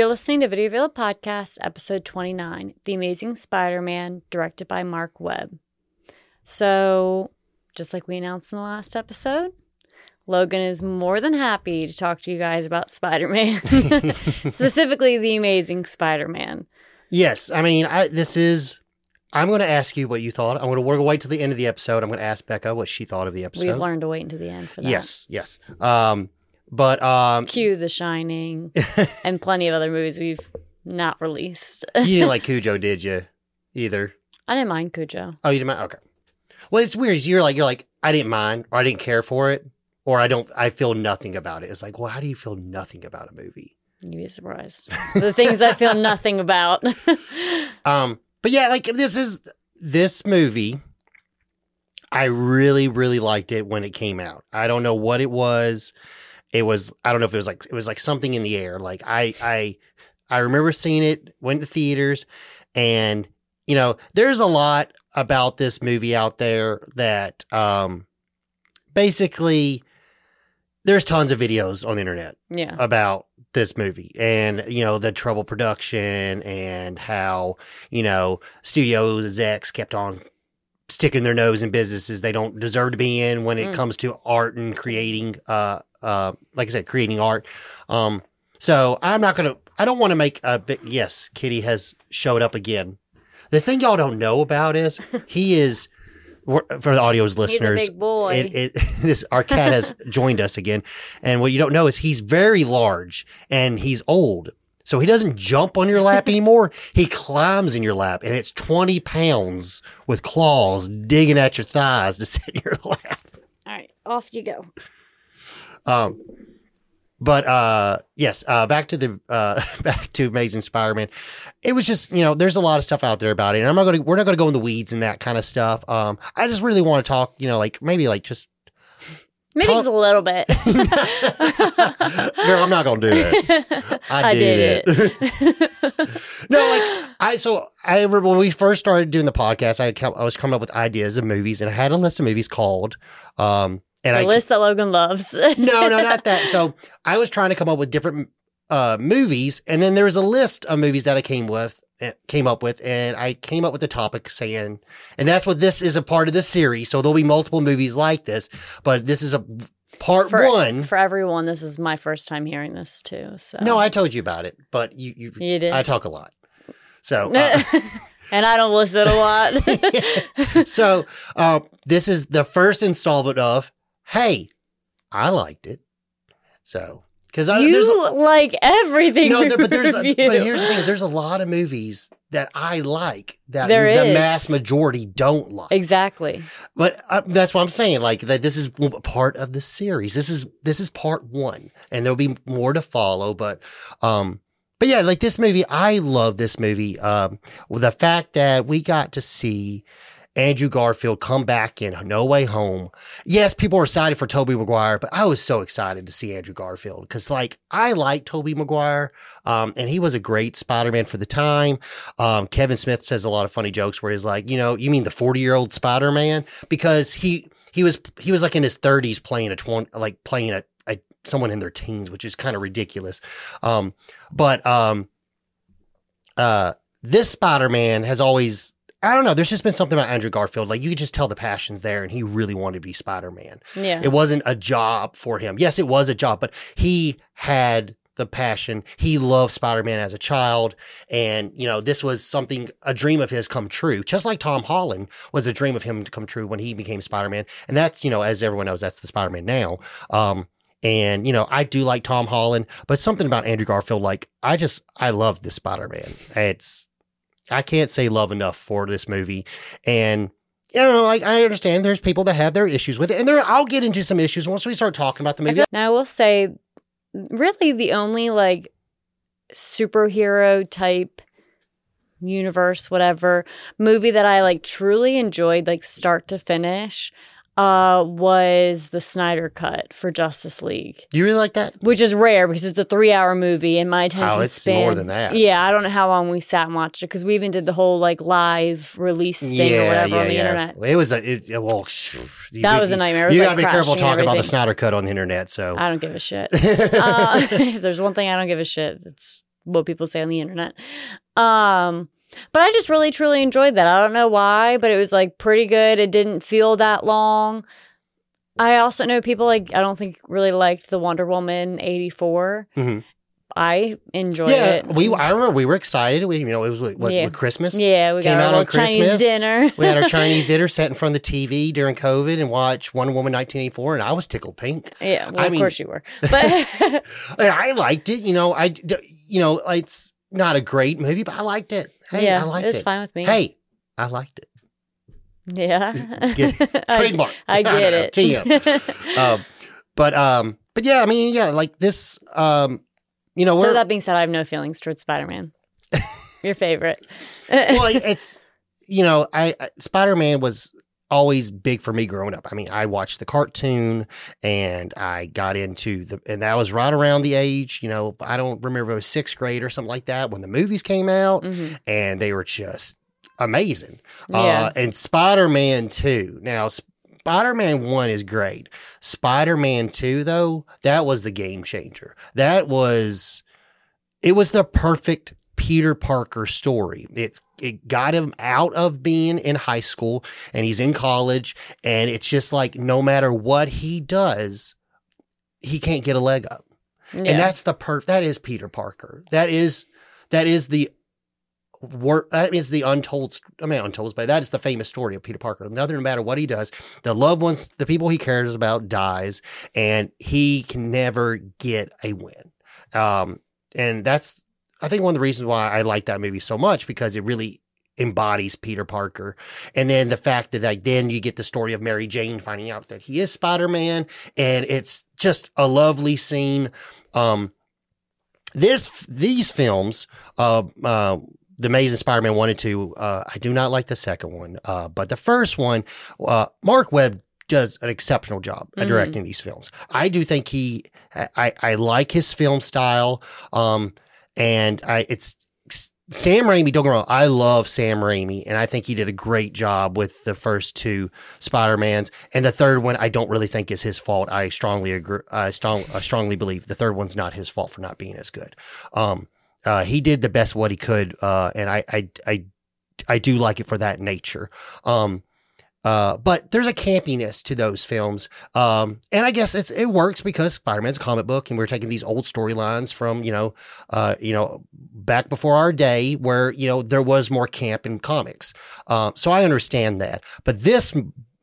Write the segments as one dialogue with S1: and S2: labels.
S1: You're listening to Video Villa Podcast, episode 29, The Amazing Spider Man, directed by Mark Webb. So, just like we announced in the last episode, Logan is more than happy to talk to you guys about Spider Man, specifically The Amazing Spider Man.
S2: Yes, I mean, I, this is. I'm going to ask you what you thought. I'm going to, to wait till the end of the episode. I'm going to ask Becca what she thought of the episode.
S1: We've learned to wait until the end for that.
S2: Yes, yes. Um, but um,
S1: Cue The Shining and plenty of other movies we've not released.
S2: you didn't like Cujo, did you? Either.
S1: I didn't mind Cujo.
S2: Oh, you didn't mind. Okay. Well, it's weird. You're like you're like I didn't mind, or I didn't care for it, or I don't. I feel nothing about it. It's like, well, how do you feel nothing about a movie?
S1: You'd be surprised. the things I feel nothing about.
S2: Um, but yeah, like this is this movie. I really, really liked it when it came out. I don't know what it was. It was I don't know if it was like it was like something in the air. Like I I I remember seeing it, went to theaters, and you know, there's a lot about this movie out there that um basically there's tons of videos on the internet
S1: yeah.
S2: about this movie and you know the trouble production and how you know studio execs kept on sticking their nose in businesses they don't deserve to be in when it
S1: Mm.
S2: comes to art and creating uh uh like i said creating art um so i'm not gonna i don't want to make a big yes kitty has showed up again the thing y'all don't know about is he is for the audio's
S1: He's a
S2: listeners
S1: big boy.
S2: it, it, this our cat has joined us again, and what you don't know is he's very large and he's old, so he doesn't jump on your lap anymore. He climbs in your lap, and it's twenty pounds with claws digging at your thighs to sit in your lap.
S1: All right, off you go.
S2: Um, but uh, yes, uh, back to the uh, back to Amazing Spider-Man. It was just you know there's a lot of stuff out there about it, and I'm not gonna we're not gonna go in the weeds and that kind of stuff. Um, I just really want to talk, you know, like maybe like just
S1: Maybe
S2: Talk-
S1: just a little bit.
S2: Girl, I'm not gonna do that. I,
S1: I
S2: did,
S1: did
S2: it. no, like I so I remember when we first started doing the podcast, I come, I was coming up with ideas of movies, and I had a list of movies called um and
S1: the
S2: I
S1: list that Logan loves.
S2: no no not that. So I was trying to come up with different uh movies, and then there was a list of movies that I came with eh, came up with, and I came up with the topic saying, and that's what this is a part of the series. So there'll be multiple movies like this, but this is a part
S1: for,
S2: one.
S1: for everyone, this is my first time hearing this too. So
S2: No, I told you about it, but you you,
S1: you did,
S2: I talk a lot. So uh,
S1: and I don't listen a lot.
S2: so uh, this is the first installment of Hey, I liked it. So because there's
S1: you
S2: a,
S1: like everything.
S2: no, there, but there's a, but here's the thing: there's a lot of movies that I like that
S1: There
S2: the
S1: is.
S2: mass majority don't like.
S1: exactly.
S2: But uh, that's what I'm saying. Like that, this is part of the series. This is this is part one, and there'll be more to follow. But, um, but yeah, like this movie, I love this movie. Um, with the fact that we got to see Andrew Garfield come back in No Way Home. Yes, people were excited for Tobey Maguire, but I was so excited to see Andrew Garfield because, like, I like Tobey Maguire, um, and he was a great Spider-Man for the time. Um, Kevin Smith says a lot of funny jokes where he's like, you know, you mean the forty-year-old Spider-Man because he he was he was like in his thirties playing a twenty like playing a, a someone in their teens, which is kind of ridiculous. Um, but um, uh, this Spider-Man has always I don't know. There's just been something about Andrew Garfield. Like you could just tell the passion's there, and he really wanted to be Spider Man.
S1: Yeah.
S2: It wasn't a job for him. Yes, it was a job, but he had the passion. He loved Spider Man as a child, and you know this was something a dream of his come true. Just like Tom Holland was a dream of him to come true when he became Spider Man, and that's you know as everyone knows that's the Spider Man now. Um, and you know I do like Tom Holland, but something about Andrew Garfield, like I just I love this Spider Man. It's I can't say love enough for this movie. And you know, like I understand there's people that have their issues with it. And there I'll get into some issues once we start talking about the
S1: I
S2: movie.
S1: feel- now I will say, really, the only like superhero type universe, whatever movie that I like truly enjoyed, like start to finish, uh, was the Snyder Cut for Justice League,
S2: you really like that?
S1: which is rare because it's a three-hour movie, and my attention
S2: Oh, it's
S1: span.
S2: more than that.
S1: Yeah, I don't know how long we sat and watched it because we even did the whole like live release thing or whatever on the internet.
S2: It was a it, well. you-
S1: That was a nightmare. Was,
S2: you
S1: like,
S2: gotta be careful talking about the. Snyder cut on the internet. So
S1: I don't give a shit. uh, if there's one thing I don't give a shit, it's what people say on the internet. Um, but I just really truly enjoyed that. I don't know why, but it was like pretty good. It didn't feel that long. I also know people like I don't think really liked the Wonder Woman eighty
S2: Mhm.
S1: I enjoyed
S2: yeah,
S1: it.
S2: we. I remember we were excited. We, you know, it was what, what,
S1: Yeah.
S2: Christmas.
S1: yeah, we
S2: Came
S1: got
S2: out
S1: our
S2: on
S1: little Chinese
S2: Christmas.
S1: dinner.
S2: We had our Chinese dinner, sat in front of the TV during COVID, and watched Wonder Woman 1984, and I was tickled pink.
S1: yeah, well,
S2: I
S1: of
S2: mean-
S1: course you were, but
S2: I liked it. You know, I you know, it's not a great movie, but I liked it. Hey,
S1: yeah,
S2: I liked
S1: it was fine with me.
S2: Hey, I liked it.
S1: yeah,
S2: Get-
S1: I-
S2: Trademark.
S1: I get it.
S2: TM. um, but um, but yeah, I mean, yeah, like this. Um, you know,
S1: so that being said, I have no feelings towards Spider Man. Your favorite.
S2: well, it's you know, I, I Spider Man was always big for me growing up. I mean, I watched the cartoon and I got into the, and that was right around the age, you know, I don't remember if it was sixth grade or something like that when the movies came out
S1: Mhm.
S2: and they were just amazing.
S1: Yeah.
S2: Uh, and Spider Man 2. Now, Spider Man 1 is great. Spider Man 2, though, that was the game changer. That was, it was the perfect Peter Parker story. It's, it got him out of being in high school and he's in college. And it's just like no matter what he does, he can't get a leg up.
S1: Yeah.
S2: And that's the per that is Peter Parker. That is that is the work that is the untold I mean untold but that is the famous story of Peter Parker. Nothing no matter what he does, the loved ones, the people he cares about dies and he can never get a win. Um and that's I think one of the reasons why I like that movie so much because it really embodies Peter Parker. And then the fact that like then you get the story of Mary Jane finding out that he is Spider-Man and it's just a lovely scene. Um this these films uh uh the Amazing Spider-Man 1 and 2, uh, I do not like the second one. Uh, but the first one, uh, Mark Webb does an exceptional job at
S1: Mhm.
S2: directing these films. I do think he, I, I like his film style. Um, and I, it's Sam Raimi. Don't get wrong. I love Sam Raimi, and I think he did a great job with the first two Spider Mans. And the third one, I don't really think is his fault. I strongly agree. I, strong, I strongly believe the third one's not his fault for not being as good. Um, uh, he did the best what he could, uh, and I, I, I, I do like it for that nature. Um, uh, but there's a campiness to those films. Um, and I guess it's, it works because Spider-Man's a comic book and we're taking these old storylines from, you know, uh, you know, back before our day where, you know, there was more camp in comics. Um, so I understand that, but this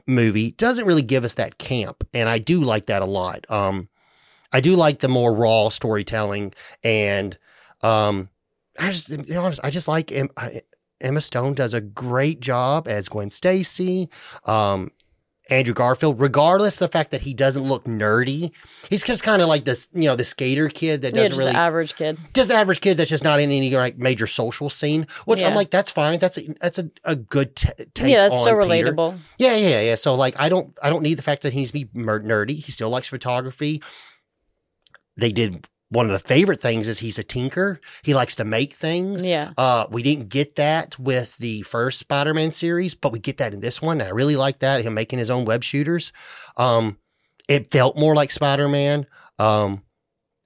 S2: movie doesn't really give us that camp. And I do like that a lot. Um, I do like the more raw storytelling and, um, I just, to be honest, I just like Em- I- Emma Stone does a great job as Gwen Stacy. Um, Andrew Garfield, regardless of the fact that he doesn't look nerdy, he's just kind of like this, you know, the skater kid that doesn't
S1: just
S2: really
S1: average kid.
S2: just average kid that's just not in any like major social scene. Which I'm like, that's fine. That's a, that's a, a good t- take.
S1: Yeah, that's still
S2: Peter.
S1: relatable.
S2: Yeah, yeah, yeah. So like, I don't, I don't need the fact that he needs to be nerdy. He still likes photography. They did one of the favorite things is he's a tinker. He likes to make things.
S1: Yeah.
S2: Uh, we didn't get that with the first Spider-Man series, but we get that in this one. And I really like that him making his own web shooters. Um, it felt more like Spider-Man. Um,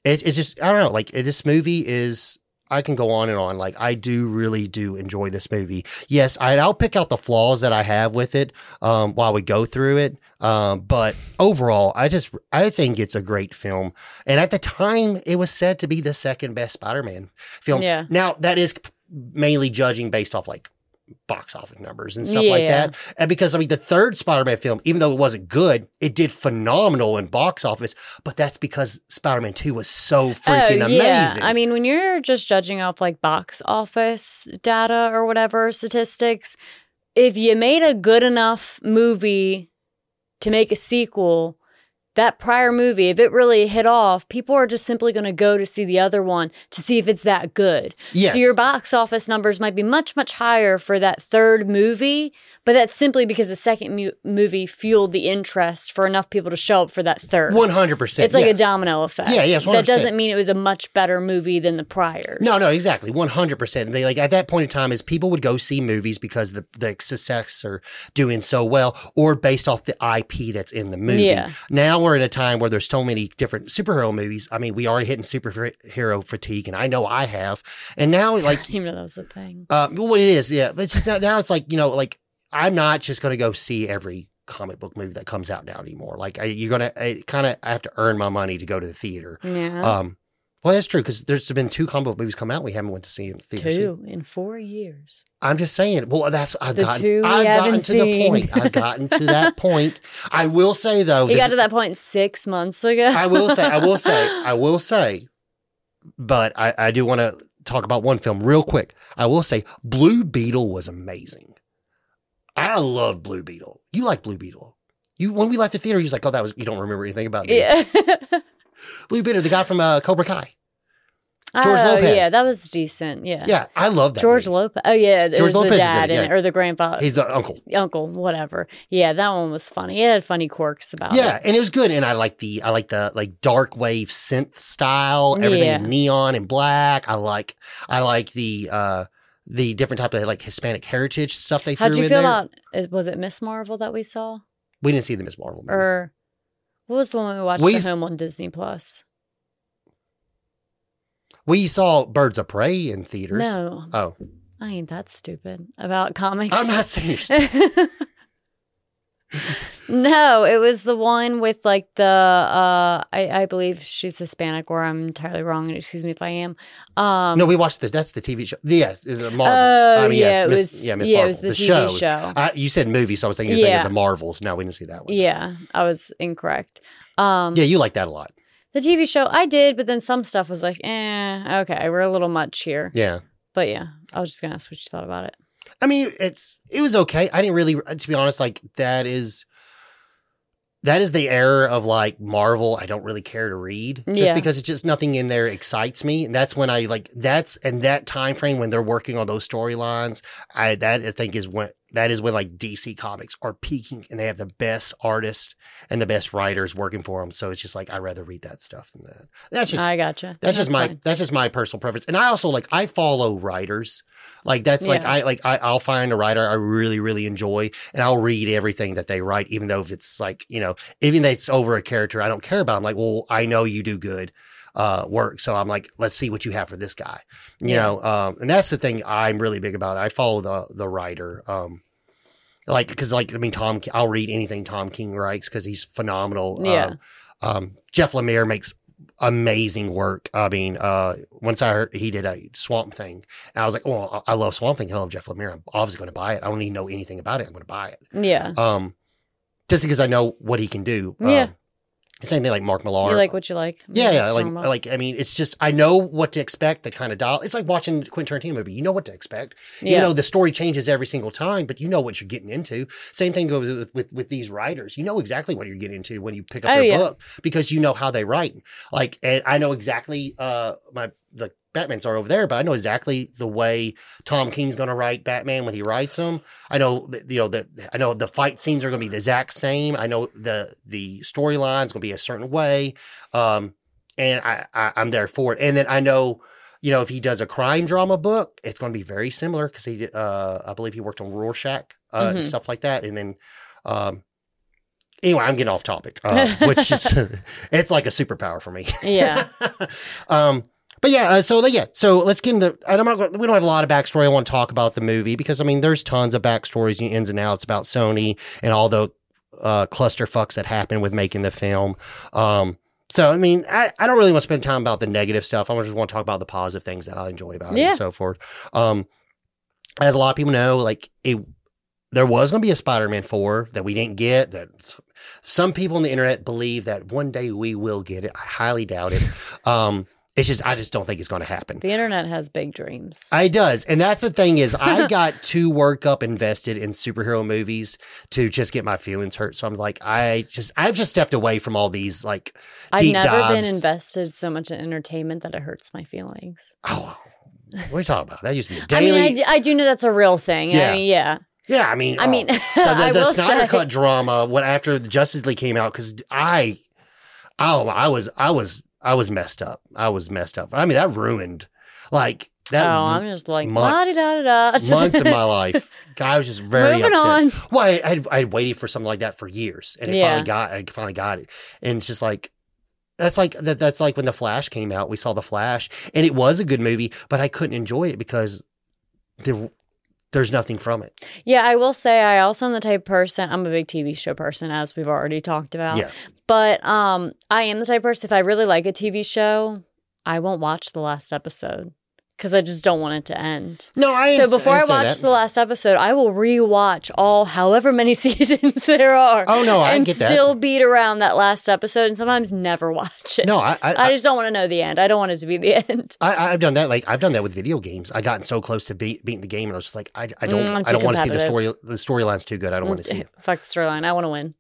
S2: it, it's just I don't know. Like this movie is. I can go on and on. Like I do really do enjoy this movie. Yes, I, I'll pick out the flaws that I have with it um, while we go through it. Um, but overall, I just I think it's a great film. And at the time, it was said to be the second best Spider-Man film.
S1: Yeah.
S2: Now that is mainly judging based off like box office numbers and stuff like that. And because I mean, the third Spider-Man film, even though it wasn't good, it did phenomenal in box office. But that's because Spider-Man Two was so freaking
S1: oh, yeah.
S2: amazing.
S1: I mean, when you're just judging off like box office data or whatever statistics, if you made a good enough movie to make a sequel, that prior movie, if it really hit off, people are just simply going to go to see the other one to see if it's that good.
S2: Yes.
S1: So your box office numbers might be much, much higher for that third movie, but that's simply because the second mu- movie fueled the interest for enough people to show up for that third.
S2: one hundred percent.
S1: It's like a domino effect.
S2: Yeah, yeah,
S1: That
S2: 100%.
S1: doesn't mean it was a much better movie than the priors.
S2: No, no, exactly, one hundred percent. They like at that point in time, is people would go see movies because the the success are doing so well, or based off the IP that's in the movie.
S1: Yeah.
S2: Now now we're in a time where there's so many different superhero movies. I mean, we already hitting superhero fatigue, and I know I have. And now, like,
S1: Even though that was a thing.
S2: uh, well, it is, yeah. But it's just now, now it's like you know, like I'm not just going to go see every comic book movie that comes out now anymore. Like I, you're gonna kind of I have to earn my money to go to the theater.
S1: Yeah.
S2: Um, well, that's true because there's been two comic book movies come out we haven't went to see in the theater.
S1: Two in four years.
S2: I'm just saying. Well, that's I've
S1: The
S2: gotten.
S1: two
S2: I've gotten to the
S1: seen.
S2: point. I've gotten to that point. I will say though,
S1: He
S2: this-
S1: got to that point six months ago.
S2: I will say, I will say, I will say, but I, I do want to talk about one film real quick. I will say, Blue Beetle was amazing. I love Blue Beetle. You like Blue Beetle. You when we left the theater, you was like, "Oh, that was you don't remember anything about it."
S1: yeah.
S2: Blue Beetle, the guy from uh, Cobra Kai. George
S1: oh,
S2: Lopez.
S1: Yeah, that was decent. Yeah.
S2: Yeah, I love that.
S1: George
S2: movie.
S1: Lopez. Oh yeah, it
S2: George
S1: was
S2: Lopez
S1: the dad
S2: it, yeah.
S1: or the grandpa,
S2: He's the uncle.
S1: uncle, whatever. Yeah, that one was funny. It had funny quirks about
S2: Yeah,
S1: it.
S2: Yeah, and it was good. And I like the I like the like dark wave synth style, everything
S1: Yeah.
S2: in neon and black. I like I like the uh the different type of like Hispanic heritage stuff they
S1: How'd
S2: threw
S1: you
S2: in
S1: feel
S2: there.
S1: about? Was it Miss Marvel that we saw,
S2: we didn't see the Miss Marvel movie.
S1: or what was the one we watched
S2: We-
S1: at home on Disney Plus?
S2: we saw Birds of Prey in theaters.
S1: No,
S2: Oh,
S1: I ain't that stupid about comics.
S2: I'm not saying you're stupid.
S1: no, it was the one with like the uh I, I believe she's Hispanic or I'm entirely wrong and excuse me if I am. Um
S2: no, we watched the that's the TV show. Yes, the Marvels.
S1: Oh
S2: I mean,
S1: yeah,
S2: yes,
S1: it
S2: Miss,
S1: was
S2: yeah, Miss
S1: yeah,
S2: Marvel.
S1: it was the, TV
S2: show.
S1: show.
S2: I, you said movie, so I was thinking,
S1: Yeah.
S2: thinking the Marvels. No, we didn't see that one.
S1: Yeah, I was incorrect. Um
S2: yeah, you like that a lot.
S1: the TV show I did, but then some stuff was like, eh, okay, we're a little much here.
S2: Yeah.
S1: But yeah, I was just gonna ask what you thought about it.
S2: I mean, it's it was okay. I didn't really, to be honest, like that is that is the error of like Marvel. I don't really care to read just
S1: Yeah.
S2: because it's just nothing in there excites me, and that's when I like that's and that time frame when they're working on those storylines. I that I think is when that is when like DC Comics are peaking and they have the best artists and the best writers working for them. So it's just like I'd rather read that stuff than that. That's just
S1: I gotcha.
S2: that's just my that's just my personal preference. And I also like I follow writers. Like that's like I like I, I'll find a writer I really really enjoy, and I'll read everything that they write, even though if it's like you know even though it's over a character I don't care about. I'm like, well, I know you do good uh, work, so I'm like, let's see what you have for this guy. You
S1: Yeah.
S2: know, um, and that's the thing I'm really big about. I follow the the writer. Um, like because like I mean Tom I'll read anything Tom King writes because he's phenomenal.
S1: Yeah.
S2: Um, um, Jeff Lemire makes amazing work. I mean, uh, once I heard he did a Swamp Thing, and I was like, "Oh, I love Swamp Thing. I love Jeff Lemire. I'm obviously going to buy it. I don't even know anything about it. I'm going to buy it,
S1: Yeah.
S2: um, just because I know what he can do.
S1: Yeah.
S2: Same thing like Mark Millar.
S1: you like what you like.
S2: yeah, yeah, like
S1: about-
S2: like I mean, it's just I know what to expect. The kind of dial. It's like watching a Quentin Tarantino movie. You know what to expect.
S1: yeah.
S2: You know the story changes every single time, but you know what you're getting into. Same thing goes with with, with these writers. You know exactly what you're getting into when you pick up
S1: Oh,
S2: their
S1: yeah.
S2: book because you know how they write. Like, and I know exactly uh my the Batman's are over there, but I know exactly the way Tom King's going to write Batman when he writes them. I know you know that I know the fight scenes are going to be the exact same. I know the the storyline's going to be a certain way, um, and I, I I'm there for it. And then I know you know, if he does a crime drama book, it's going to be very similar because he, uh, I believe he worked on Rorschach uh, and
S1: Mhm.
S2: stuff like that. And then, um, anyway, I'm getting off topic, uh, which is, it's like a superpower for me.
S1: Yeah.
S2: um, but yeah, uh, so yeah, so let's get into. And I'm not. We don't have a lot of backstory. I want to talk about the movie because I mean, there's tons of backstories, and ins and outs about Sony and all the uh, cluster fucks that happened with making the film. Um, so I mean, I, I don't really want to spend time about the negative stuff. I just want to talk about the positive things that I enjoy about it and so forth. Um, as a lot of people know, like it, there was going to be a Spider-Man four that we didn't get. That some people on the internet believe that one day we will get it. I highly doubt it. Um, it's just I just don't think it's going to happen.
S1: the internet has big dreams.
S2: I does, and that's the thing is I got too worked up invested in superhero movies to just get my feelings hurt. So I'm like, I just I've just stepped away from all these like
S1: I've never been invested so much in entertainment that it hurts my feelings.
S2: oh, what are you talking about? That used to be daily.
S1: I mean, I, d- I do know that's a real thing.
S2: Yeah.
S1: I mean, yeah.
S2: yeah, I mean,
S1: I
S2: oh.
S1: mean,
S2: the,
S1: I
S2: the, the Snyder
S1: say,
S2: Cut drama when after the Justice League came out because I, oh, I was I was I was messed up. I was messed up. I mean, that ruined like that
S1: oh, I'm just like
S2: months. months of my life. I was just very
S1: Moving
S2: upset.
S1: on.
S2: Well, I, I'd, I'd waited for something like that for years, and it
S1: Yeah.
S2: finally got. I finally got it, and it's just like that's like that. That's like when the Flash came out. We saw the Flash, and it was a good movie, but I couldn't enjoy it because there, there's nothing from it.
S1: Yeah, I will say I also am the type of person. I'm a big TV show person, as we've already talked about.
S2: Yeah.
S1: But um, I am the type of person. If I really like a TV show, I won't watch the last episode because I just don't want it to end.
S2: No, I.
S1: so before I,
S2: understand
S1: watch
S2: that.
S1: the last episode, I will rewatch all however many seasons there are.
S2: Oh, no, I
S1: and
S2: get that.
S1: still beat around that last episode, and sometimes never watch it.
S2: no, I, I,
S1: I just don't want to know the end. I don't want it to be the end.
S2: I, I've done that. Like I've done that with video games. I gotten so close to beat, beating the game, and I was just like, I, I don't,
S1: Mm, I'm
S2: I
S1: too
S2: don't want to see the
S1: competitive.
S2: story. The storyline's too good. I don't want to see it.
S1: Fuck the storyline. I want to win.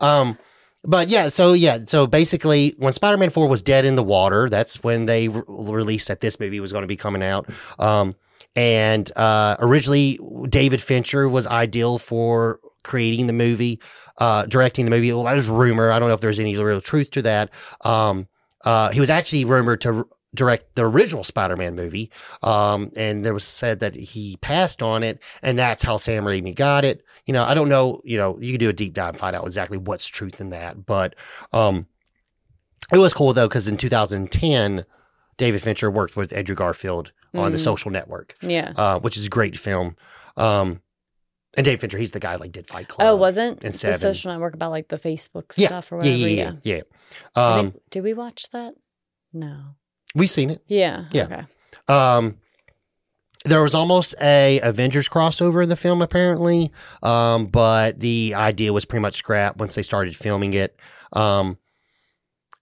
S2: um, but yeah, so yeah, so basically, when Spider-Man Four was dead in the water, that's when they re- released that this movie was going to be coming out. Um, and uh, originally, David Fincher was ideal for creating the movie, uh, directing the movie. Well, that was rumor. I don't know if there's any real truth to that. Um, uh, he was actually rumored to direct the original Spider-Man movie, um, and there was said that he passed on it, and that's how Sam Raimi got it. You know, I don't know. You know, you can do a deep dive and find out exactly what's truth in that, but um, it was cool though because in 2010, David Fincher worked with Andrew Garfield on The
S1: Mm.
S2: Social Network,
S1: yeah.
S2: uh, which is a great film. Um, and David Fincher, he's the guy like did Fight Club.
S1: Oh, wasn't
S2: and
S1: the social network about like the Facebook
S2: Yeah.
S1: stuff or
S2: yeah,
S1: whatever?
S2: yeah, yeah, yeah.
S1: I
S2: Um,
S1: think- did we watch that? No.
S2: We've seen it.
S1: Yeah.
S2: Yeah.
S1: Okay.
S2: Um, there was almost a Avengers crossover in the film, apparently, um, but the idea was pretty much scrapped once they started filming it. Um,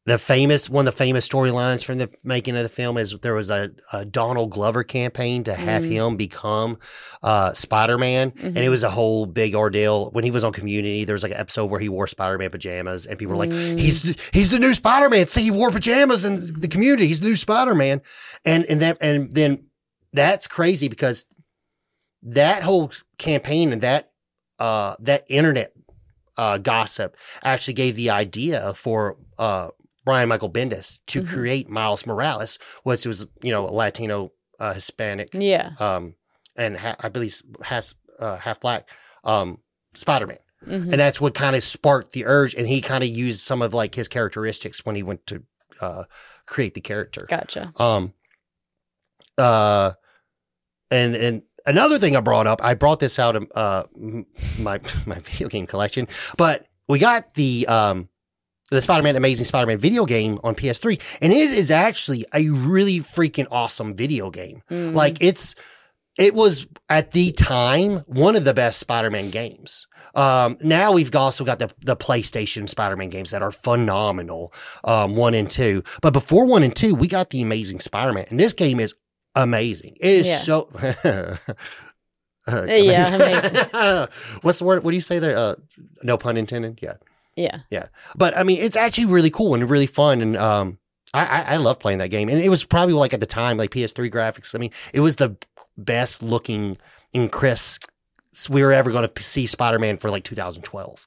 S2: the famous one of the famous storylines from the making of the film is there was a, a Donald Glover campaign to have
S1: Mm.
S2: him become uh, Spider Man, and it
S1: Mhm.
S2: was a whole big ordeal. When he was on Community, there was like an episode where he wore Spider Man pajamas, and people were like,
S1: Mm.
S2: "He's the- he's the new Spider Man." See, he wore pajamas in the Community. He's the new Spider Man, and and that and then that's crazy because that whole campaign and that uh that internet uh gossip actually gave the idea for uh Brian Michael Bendis to
S1: Mhm.
S2: create Miles Morales, which was you know a Latino uh, Hispanic
S1: Yeah.
S2: um and ha- I believe has uh, half black um Spider Man,
S1: Mhm.
S2: and that's what kind of sparked the urge, and he kind of used some of like his characteristics when he went to uh create the character.
S1: Gotcha.
S2: Um, uh, and and another thing I brought up, I brought this out of uh my my video game collection, but we got the um the Spider-Man Amazing Spider-Man video game on PS3, and it is actually a really freaking awesome video game.
S1: Mm.
S2: Like it's it was at the time one of the best Spider-Man games. Um, now we've also got the the PlayStation Spider-Man games that are phenomenal, um, one and two. But before one and two, we got the Amazing Spider-Man, and this game is amazing. It is
S1: Yeah.
S2: so. Uh,
S1: Yeah, amazing.
S2: What's the word? What do you say there? Uh, no pun intended. Yeah,
S1: yeah. Yeah.
S2: But I mean, it's actually really cool and really fun, and um, I, I I love playing that game, and it was probably like at the time like PS3 graphics. I mean, it was the best looking in Chris we were ever going to see Spider Man for like 2012.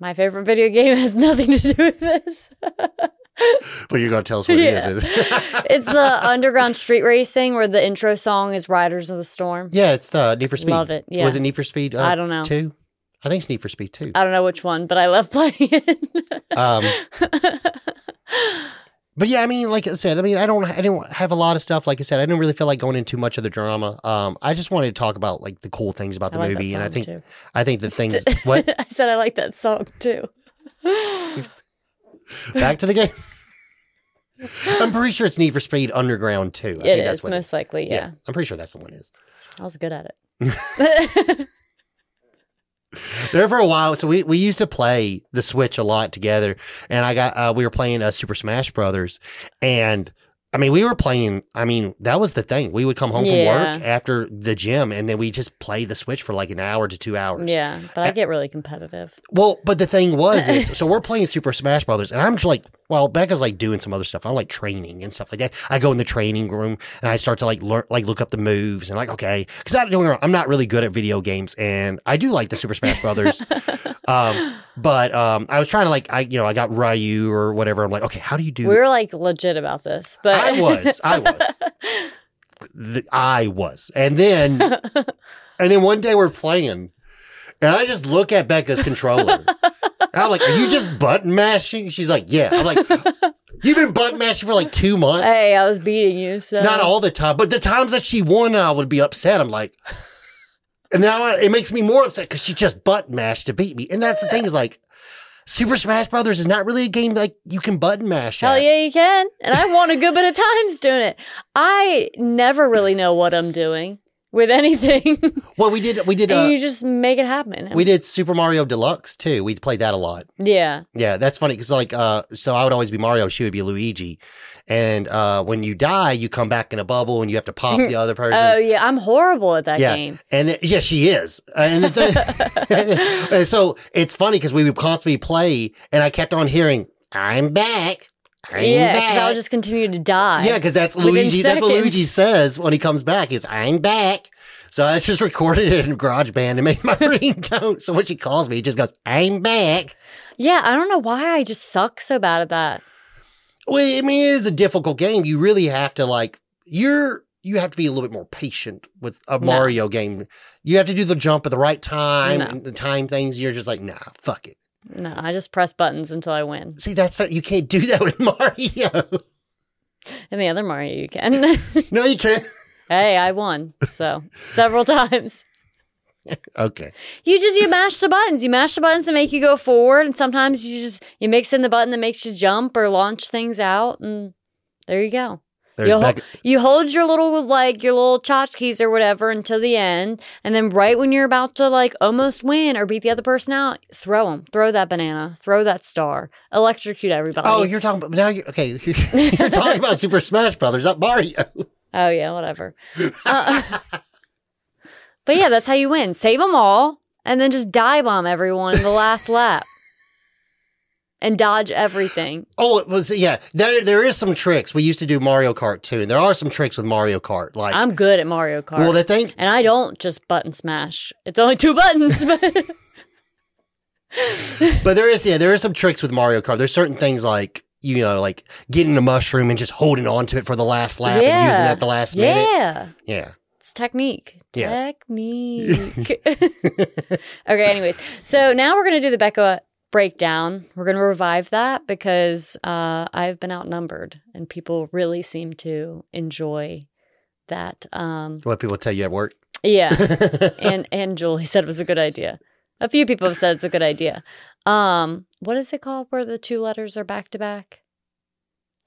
S1: My favorite video game has nothing to do with this.
S2: But you're going to tell us what
S1: Yeah.
S2: it is.
S1: it's the underground street racing where the intro song is Riders of the Storm.
S2: yeah, it's the Need for Speed.
S1: Love it. Yeah.
S2: Was it Need for Speed? Uh,
S1: I don't know.
S2: Two. I think it's Need for Speed two.
S1: I don't know which one, but I love playing it.
S2: Um, but yeah, I mean, like I said, I mean, I don't, I didn't have a lot of stuff. Like I said, I didn't really feel like going into much of the drama. Um, I just wanted to talk about like the cool things about the
S1: like
S2: movie, and I think,
S1: too.
S2: I think the things. what?
S1: I said I like that song too.
S2: Back to the game. I'm pretty sure it's Need for Speed Underground too. I
S1: it
S2: think that's
S1: is
S2: what
S1: most likely. Yeah.
S2: I'm pretty sure that's the one it is.
S1: I was good at it.
S2: There for a while. So we, we used to play the Switch a lot together, and I got uh, we were playing uh, Super Smash Brothers, and I mean we were playing. I mean that was the thing. We would come home from work after the gym, and then we just play the Switch for like an hour to two hours.
S1: yeah, but I get really competitive.
S2: Well, but the thing was, is so we're playing Super Smash Brothers, and I'm just like well, Becca's like doing some other stuff. I'm like training and stuff like that. I go in the training room and I start to like learn, like look up the moves and like, okay, because I don't I'm not really good at video games and I do like the Super Smash Brothers. um, but um, I was trying to like, I you know, I got Ryu or whatever. I'm like, okay, how do you do?
S1: We were like legit about this, but
S2: I was, I was, the, I was, and then, and then one day we're playing, and I just look at Becca's controller. And I'm like, are you just button mashing? She's like, yeah. I'm like, you've been button mashing for like two months.
S1: hey, I was beating you. So
S2: Not all the time, but the times that she won, I would be upset. I'm like, and now I- it makes me more upset because she just button mashed to beat me. And that's the thing is like, Super Smash Brothers is not really a game like you can button mash.
S1: Hell
S2: at.
S1: yeah, you can. And I won a good bit of times doing it. I never really know what I'm doing with anything.
S2: Well, we did, we did,
S1: and
S2: uh,
S1: you just make it happen.
S2: we did Super Mario Deluxe too. We played that a lot.
S1: yeah.
S2: Yeah, that's funny because like, uh, so I would always be Mario, she would be Luigi, and uh, when you die, you come back in a bubble and you have to pop the other person.
S1: Oh yeah, I'm horrible at that
S2: Yeah.
S1: game.
S2: And th- yeah, she is. And the thing, and so it's funny because we would constantly play, and I kept on hearing, "I'm back, I'm
S1: yeah,
S2: back."
S1: because I'll just continue to die.
S2: yeah, because that's Luigi. That's what. Luigi says when he comes back. Is "I'm back." So I just recorded it in GarageBand and made my ringtone. So when she calls me, he just goes, "I'm back."
S1: Yeah, I don't know why I just suck so bad at that.
S2: Well, I mean, it is a difficult game. You really have to like you're you have to be a little bit more patient with a
S1: No.
S2: Mario game. You have to do the jump at the right time,
S1: No.
S2: and the time things. You're just like, nah, fuck it.
S1: No, I just press buttons until I win.
S2: See, that's not, you can't do that with Mario.
S1: And the other Mario, you can.
S2: no, you can't.
S1: hey, I won. So several times.
S2: Okay.
S1: You just you mash the buttons. You mash the buttons to make you go forward, and sometimes you just you mix in the button that makes you jump or launch things out, and there you go.
S2: There's
S1: You, hol-
S2: Becca.
S1: you hold your little like your little tchotchkes or whatever until the end, and then right when you're about to like almost win or beat the other person out, throw them, throw that banana, throw that star, electrocute everybody.
S2: Oh, you're talking about now. You're okay. You're, you're talking about Super Smash Brothers, not Mario.
S1: Oh yeah, whatever. Uh, but yeah, that's how you win. Save them all, and then just die bomb everyone in the last lap, and dodge everything.
S2: Oh, it was yeah. There, there is some tricks. We used to do Mario Kart too, and there are some tricks with Mario Kart. Like,
S1: I'm good at Mario Kart,
S2: well, the thing
S1: and I don't just button smash. It's only two buttons, but
S2: But there is, yeah, there is some tricks with Mario Kart. There's certain things like, you know, like getting a mushroom and just holding on to it for the last lap and using it at the last minute.
S1: yeah,
S2: Yeah.
S1: it's technique.
S2: Yeah.
S1: Technique. okay, anyways. So now we're going to do the Becca breakdown. We're going to revive that because uh, I've been outnumbered and people really seem to enjoy that. Um,
S2: What people tell you at work.
S1: yeah. and and Julie said it was a good idea. A few people have said it's a good idea. Um, what is it called where the two letters are back to back?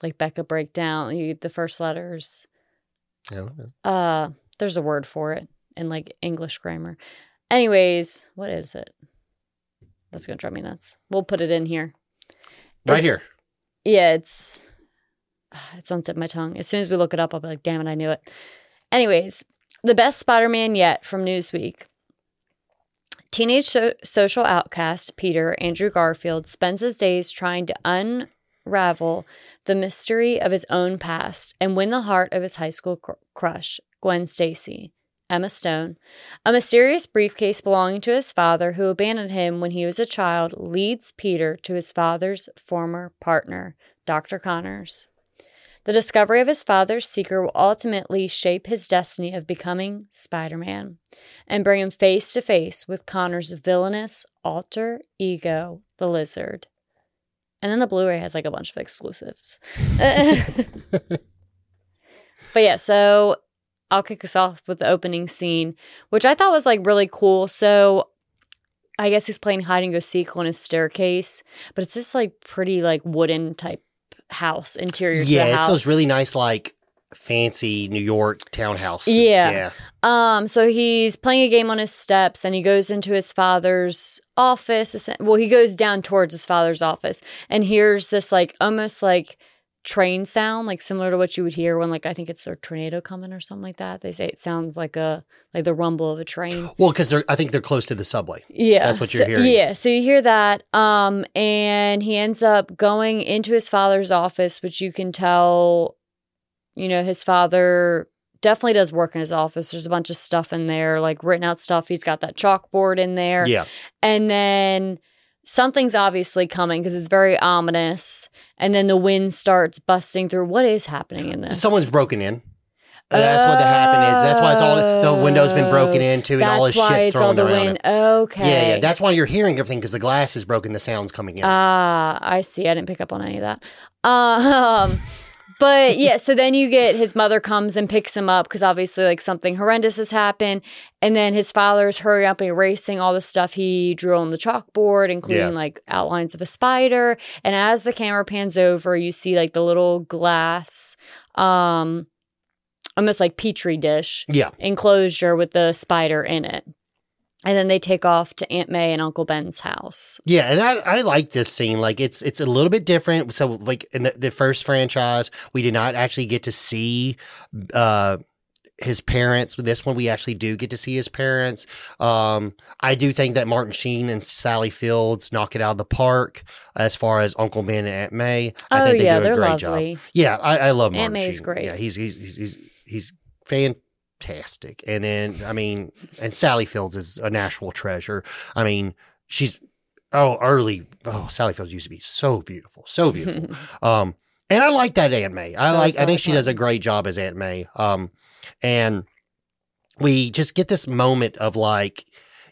S1: Like Becca breakdown, you the first letters.
S2: I.
S1: Uh, there's a word for it in like English grammar. Anyways, what is it? That's gonna drive me nuts. We'll put it in here.
S2: Right
S1: It's-
S2: here.
S1: Yeah, it's ah, it's on tip of my tongue. As soon as we look it up, I'll be like, damn it, I knew it. Anyways, the best Spider-Man yet from Newsweek. Teenage so- social outcast Peter Andrew Garfield spends his days trying to unravel the mystery of his own past and win the heart of his high school cr- crush, Gwen Stacy. Emma Stone. A mysterious briefcase belonging to his father, who abandoned him when he was a child, leads Peter to his father's former partner, Dr. Connors. The discovery of his father's secret will ultimately shape his destiny of becoming Spider Man and bring him face to face with Connor's villainous alter ego, the lizard. And then the Blu ray has like a bunch of exclusives. but yeah, so I'll kick us off with the opening scene, which I thought was like really cool. So I guess he's playing hide and go seek on his staircase, but it's this like pretty like wooden type house interior
S2: Yeah, it's those really nice, like fancy New York townhouses.
S1: Yeah.
S2: Yeah.
S1: Um, so he's playing a game on his steps and he goes into his father's office. Well, he goes down towards his father's office and hears this like almost like train sound, like similar to what you would hear when, like, I think it's a tornado coming or something like that. They say it sounds like a like the rumble of a train.
S2: Well, because they're I think they're close to the subway.
S1: Yeah,
S2: That's what you're
S1: so-
S2: hearing.
S1: Yeah, so you hear that, um, and he ends up going into his father's office, which you can tell, you know, his father definitely does work in his office. There's a bunch of stuff in there, like written out stuff. He's got that chalkboard in there,
S2: Yeah.
S1: and then something's obviously coming because it's very ominous. And then the wind starts busting through. What is happening in this?
S2: Someone's broken in. That's what the happen is. That's why it's all the window's been broken into and all this
S1: why
S2: shit's
S1: it's all
S2: thrown
S1: the
S2: around
S1: wind.
S2: it.
S1: Okay.
S2: Yeah, yeah. That's why you're hearing everything because the glass is broken. The sound's coming in.
S1: Ah, I see. I didn't pick up on any of that. Um, but yeah, so then you get his mother comes and picks him up because obviously, like something horrendous has happened, and then his father's hurry up and erasing all the stuff he drew on the chalkboard, including
S2: Yeah.
S1: like outlines of a spider. And as the camera pans over, you see like the little glass, um, almost like petri dish
S2: yeah.
S1: enclosure with the spider in it. And then they take off to Aunt May and Uncle Ben's house.
S2: Yeah, and I, I like this scene. Like it's it's a little bit different. So like in the, the first franchise, we did not actually get to see uh his parents. With this one, we actually do get to see his parents. Um, I do think that Martin Sheen and Sally Fields knock it out of the park as far as Uncle Ben and Aunt May. I
S1: oh
S2: think they
S1: yeah,
S2: do a great job. Yeah, I, I love
S1: Aunt
S2: Martin
S1: May's
S2: Sheen.
S1: great.
S2: Yeah, he's he's he's he's, he's fantastic. And then I mean, and Sally Fields is a national treasure. I mean, she's oh early. Oh, Sally Fields used to be so beautiful, so beautiful. um, and I like that Aunt May. I
S1: So
S2: like. I think she does a great job as Aunt May. Um, and we just get this moment of like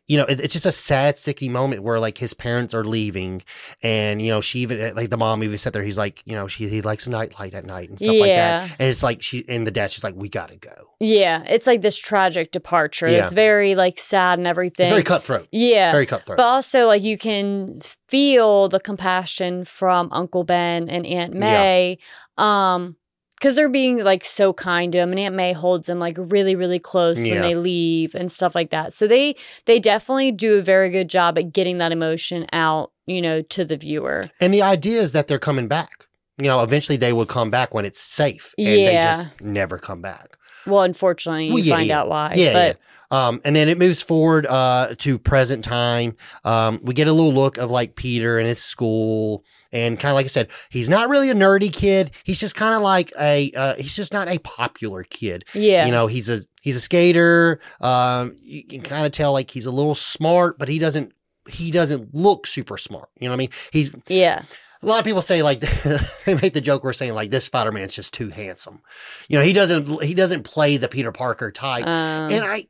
S2: you know, it, it's just a sad, sticky moment where like his parents are leaving, and you know, she even like the mom even sat there. He's like, you know, she he likes a night light at night and stuff like that. And it's like she and the dad, she's like, we gotta go.
S1: Yeah, it's like this tragic departure.
S2: Yeah.
S1: It's very like sad and everything.
S2: It's very cutthroat.
S1: yeah.
S2: Very cutthroat.
S1: But also, like, you can feel the compassion from Uncle Ben and Aunt May. Um, because they're being like so kind to him, and Aunt May holds him like really, really close
S2: Yeah.
S1: when they leave and stuff like that. So they they definitely do a very good job at getting that emotion out, you know, to the viewer.
S2: and the idea is that they're coming back. You know, eventually they would come back when it's safe, and they
S1: Yeah.
S2: just never come back.
S1: Well, unfortunately, you
S2: Well, yeah,
S1: find
S2: yeah.
S1: out why.
S2: Yeah,
S1: but
S2: Um, and then it moves forward uh, to present time. Um, we get a little look of like Peter and his school, and kind of like I said, he's not really a nerdy kid. He's just kind of like a uh, he's just not a popular kid.
S1: yeah,
S2: You know, he's a he's a skater. Um, you can kind of tell like he's a little smart, but he doesn't he doesn't look super smart. You know what I mean? He's
S1: yeah,
S2: a lot of people say like they make the joke we're saying like this Spider Man's just too handsome. You know, he doesn't he doesn't play the Peter Parker type.
S1: um,
S2: And I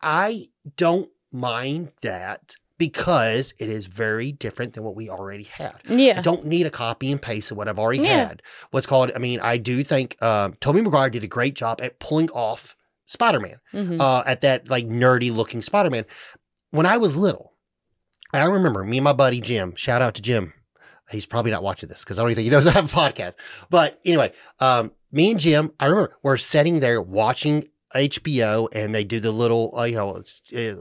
S2: I don't mind that because it is very different than what we already had.
S1: Yeah.
S2: I don't need a copy and paste of what I've already
S1: Yeah.
S2: had. What's called, I mean, I do think um, Tobey Maguire did a great job at pulling off Spider Man,
S1: mhm.
S2: uh, at that like nerdy looking Spider Man. When I was little, I remember me and my buddy Jim, shout out to Jim. He's probably not watching this because I don't even think he knows I have a podcast. But anyway, um, me and Jim, I remember we're sitting there watching HBO and they do the little, uh, you know, uh,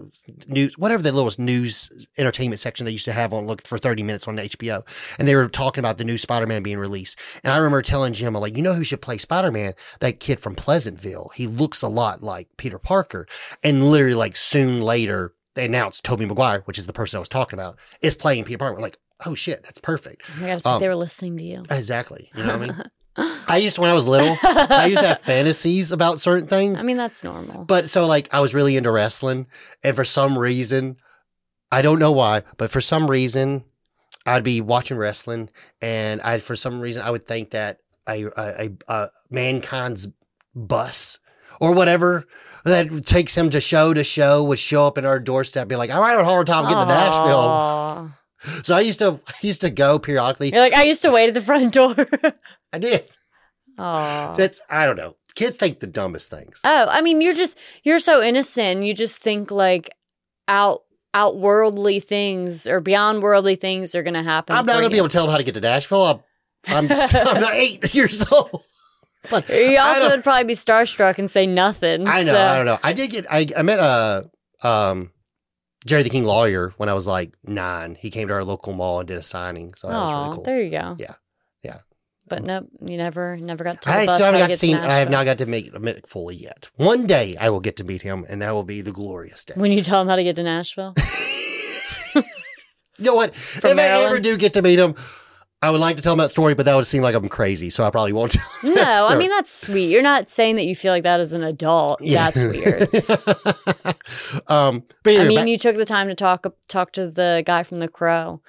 S2: news, whatever the little news entertainment section they used to have on look for 30 minutes on HBO. And they were talking about the new Spider Man being released. And I remember telling Jim, I'm like, you know who should play Spider Man? That kid from Pleasantville. He looks a lot like Peter Parker. And literally, like, soon later, they announced Tobey Maguire, which is the person I was talking about, is playing Peter Parker. Like, oh shit, that's perfect.
S1: I gotta think
S2: um,
S1: they were listening to you.
S2: Exactly. You know what I mean? I used to, when I was little, I used to have fantasies about certain things.
S1: I mean, that's normal.
S2: But so like I was really into wrestling, and for some reason, I don't know why, but for some reason, I'd be watching wrestling, and I for some reason I would think that a a, a, a mankind's bus or whatever that takes him to show to show would show up at our doorstep, be like, "I'm having a hard time getting to Nashville." So I used to I used to go periodically.
S1: You're like, I used to wait at the front door.
S2: I did.
S1: Oh.
S2: That's I don't know. Kids think the dumbest things.
S1: Oh, I mean, you're just you're so innocent. You just think like out outworldly things or beyond worldly things are gonna happen.
S2: I'm not going to be able to tell them how to get to Nashville. I'm I'm, I'm not eight years old. But he
S1: also would probably be starstruck and say nothing.
S2: I know.
S1: so-
S2: I don't know. I did get. I, I met a um, Jerry the King Lawler when I was like nine. He came to our local mall and did a signing. So that was
S1: Aw,
S2: really cool.
S1: there you go.
S2: Yeah. Yeah.
S1: But mm. nope, you never never got to.
S2: I still haven't got to see. I have not got to meet Mick Foley yet. One day I will get to meet him, and that will be the glorious day.
S1: When you tell him how to get to Nashville,
S2: You know what? if I ever
S1: Maryland?
S2: do get to meet him, I would like to tell him that story, but that would seem like I'm crazy, so I probably won't tell. him that
S1: no, I mean that's sweet. You're not saying that you feel like that as an adult.
S2: Yeah.
S1: That's weird.
S2: um, but
S1: I mean,
S2: back-
S1: you took the time to talk talk to the guy from The Crow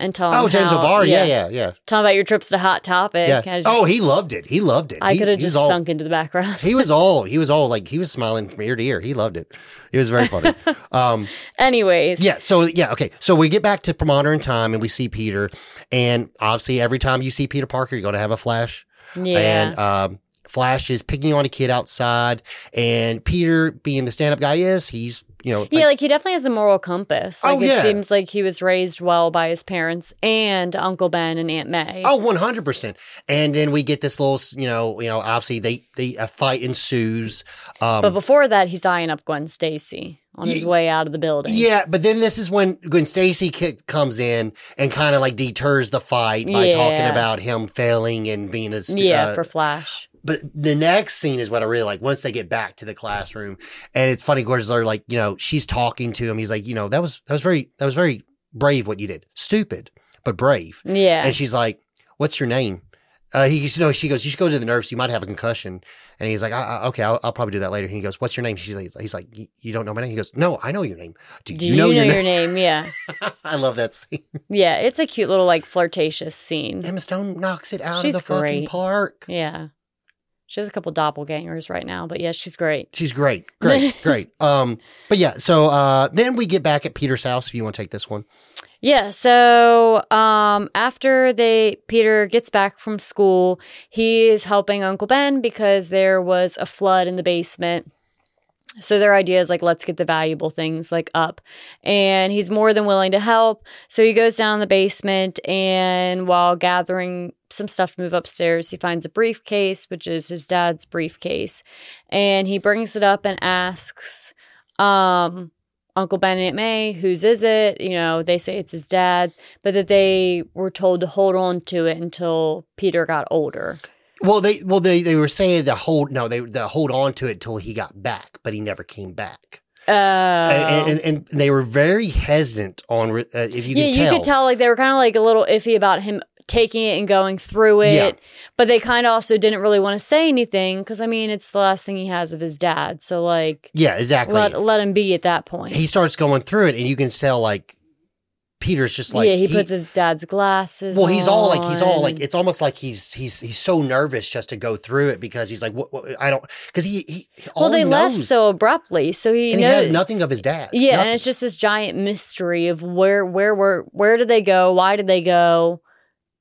S1: and tell him.
S2: oh, James
S1: how,
S2: O'Barr, yeah, yeah, yeah,
S1: Tell him about your trips to Hot Topic.
S2: yeah.
S1: Just-
S2: oh, he loved it. He loved it.
S1: I could have just
S2: all-
S1: sunk into the background.
S2: He was all. He was all like he was smiling from ear to ear. He loved it. It was very funny. um,
S1: Anyways,
S2: Yeah. So yeah. Okay. So we get back to modern time and we see Peter, and obviously every time you see Peter Parker, you're going to have a flash.
S1: yeah.
S2: And um, Flash is picking on a kid outside, and Peter, being the stand-up guy, is he's you know
S1: yeah, like he definitely has a moral compass. Like
S2: Oh,
S1: it
S2: yeah.
S1: seems like he was raised well by his parents and Uncle Ben and Aunt May.
S2: Oh, one hundred percent. And then we get this little, you know, you know, obviously they they a fight ensues. Um,
S1: but before that, he's eyeing up Gwen Stacy on his way out of the building.
S2: yeah, but then this is when when Stacy ki- comes in and kind of like deters the fight by talking about him failing and being a stu-
S1: Yeah,
S2: uh,
S1: for Flash.
S2: But the next scene is what I really like. Once they get back to the classroom, and it's funny they're like, you know, she's talking to him. He's like, you know, that was that was very that was very brave what you did. Stupid, but brave.
S1: Yeah.
S2: And she's like, "What's your name?" Uh, he, you know, she goes, "You should go to the nurse. You might have a concussion." And he's like, I, I, "Okay, I'll, I'll probably do that later." And he goes, "What's your name?" She's like, "He's like, you don't know my name." He goes, "No, I know your name. Do,
S1: Do
S2: you know, your, name?"
S1: name? Yeah.
S2: I love that scene.
S1: Yeah. It's a cute little like flirtatious scene.
S2: Emma Stone knocks it out
S1: She's
S2: of the fucking park.
S1: Yeah. She has a couple doppelgangers right now, but yeah, she's great.
S2: She's great, great, great. Um, but yeah, so uh, then we get back at Peter's house. If you want to take this one,
S1: Yeah, so um after they Peter gets back from school, he is helping Uncle Ben because there was a flood in the basement. So their idea is like let's get the valuable things like up. And he's more than willing to help. So he goes down in the basement and while gathering some stuff to move upstairs, he finds a briefcase, which is his dad's briefcase. And he brings it up and asks um Uncle Ben and Aunt May, whose is it? You know, they say it's his dad's, but that they were told to hold on to it until Peter got older.
S2: Well, they well they they were saying to hold no they they hold on to it till he got back, but he never came back,
S1: Oh.
S2: and, and, and they were very hesitant on uh, if you
S1: yeah, you
S2: tell.
S1: could tell like they were kind of like a little iffy about him taking it and going through it,
S2: Yeah.
S1: but they kind of also didn't really want to say anything because I mean it's the last thing he has of his dad, so like
S2: Yeah, exactly.
S1: let let him be at that point.
S2: he starts going through it, and you can tell like Peter's just like
S1: yeah, he, puts his dad's glasses.
S2: Well, he's all like he's all like it's almost like he's he's he's so nervous just to go through it because he's like what, what I don't because he, he all
S1: well, they
S2: he
S1: left
S2: knows-
S1: so abruptly, so he
S2: and he has nothing of his dad.
S1: Yeah,
S2: Nothing.
S1: and it's just this giant mystery of where where where where did they go? Why did they go?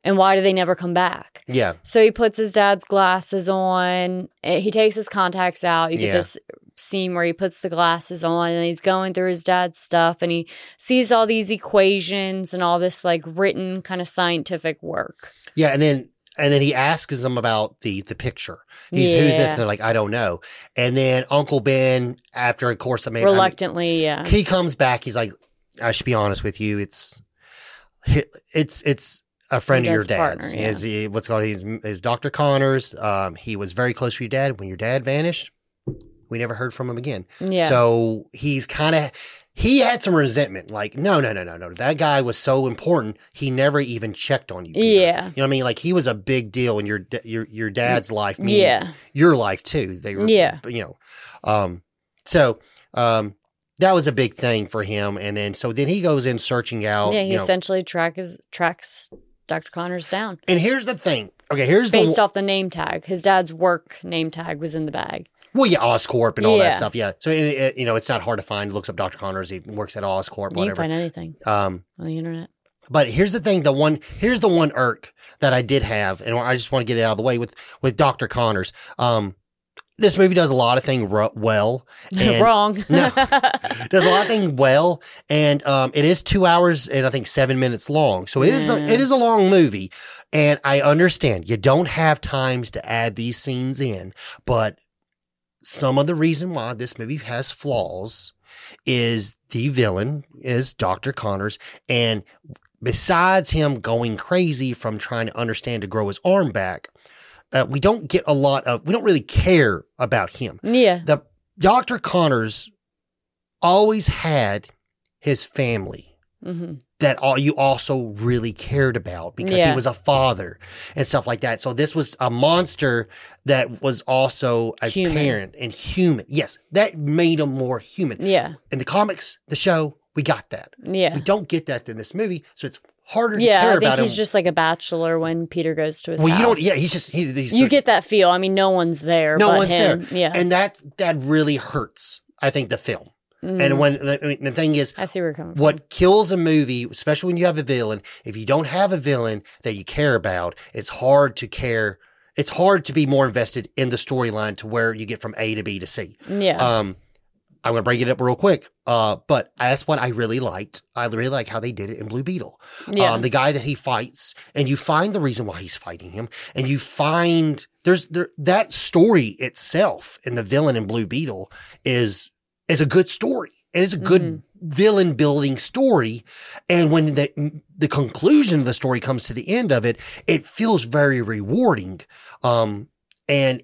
S1: And why did they never come back?
S2: yeah,
S1: So he puts his dad's glasses on. eh, He takes his contacts out. You get
S2: Yeah.
S1: this scene where he puts the glasses on and he's going through his dad's stuff and he sees all these equations and all this like written kind of scientific work.
S2: yeah, and then and then he asks them about the the picture. He's who's this? And they're like, I don't know. And then Uncle Ben, after a course, I mean, I mean,
S1: Reluctantly, yeah.
S2: he comes back. He's like, I should be honest with you. It's it's it's a friend
S1: Your
S2: of your
S1: dad's partner, yeah.
S2: Is he, what's called his, is Dr. Connors. Um, he was very close to your dad. When your dad vanished, we never heard from him again.
S1: Yeah.
S2: So he's kind of he had some resentment. Like, no, no, no, no, no. That guy was so important. He never even checked on you. Peter.
S1: Yeah.
S2: You know what I mean? Like he was a big deal in your your your dad's life.
S1: Yeah.
S2: Your life too. They were.
S1: Yeah.
S2: You know. Um. So. Um. That was a big thing for him, and then so then he goes in searching out.
S1: yeah, he
S2: you know,
S1: essentially track his, tracks Dr. Connors down.
S2: and here's the thing. Okay, here's the
S1: based
S2: the
S1: off the name tag. His dad's work name tag was in the bag.
S2: Well, yeah, Oscorp and all
S1: Yeah.
S2: that stuff. Yeah, so it, it- you know it's not hard to find. Looks up Dr. Connors. He works at Oscorp,
S1: You can
S2: whatever.
S1: find anything
S2: Um,
S1: on the internet.
S2: But here's the thing: the one here's the one irk that I did have, and I just want to get it out of the way with with Doctor Connors. Um, this movie does a lot of things ru- well, and
S1: Wrong.
S2: No. does a lot of things well, and um, it is two hours and I think seven minutes long. So it is a,
S1: Yeah.
S2: it is a long movie, and I understand you don't have times to add these scenes in, but some of the reason why this movie has flaws is the villain is Dr. Connors and besides him going crazy from trying to understand to grow his arm back, uh, we don't get a lot of, we don't really care about him.
S1: Yeah.
S2: The Dr. Connors always had his family Mm
S1: hmm
S2: that all you also really cared about because he was a father and stuff like that. So this was a monster that was also a
S1: Human.
S2: parent and human. Yes, that made him more human.
S1: Yeah.
S2: In the comics, the show, we got that.
S1: Yeah.
S2: We don't get that in this movie, so it's harder to
S1: Yeah.
S2: care
S1: I think
S2: about
S1: he's
S2: him.
S1: just like a bachelor when Peter goes to his
S2: well,
S1: house.
S2: you don't. Yeah, he's just he, he's
S1: you get that feel. I mean, no one's there.
S2: no
S1: but
S2: one's
S1: him.
S2: there,
S1: Yeah.
S2: and that that really hurts. I think the film.
S1: Mm.
S2: And when the, I mean, the thing is,
S1: I see where you're coming from.
S2: What kills a movie, especially when you have a villain, if you don't have a villain that you care about, it's hard to care. It's hard to be more invested in the storyline to where you get from A to B to C.
S1: Yeah.
S2: Um, I'm going to break it up real quick. Uh, but that's what I really liked. I really like how they did it in Blue Beetle.
S1: yeah.
S2: Um, the guy that he fights, and you find the reason why he's fighting him, and you find there's there, that story itself, and the villain in Blue Beetle is is a good story. And It is a good
S1: Mhm.
S2: villain building story, and when the the conclusion of the story comes to the end of it, it feels very rewarding. Um, and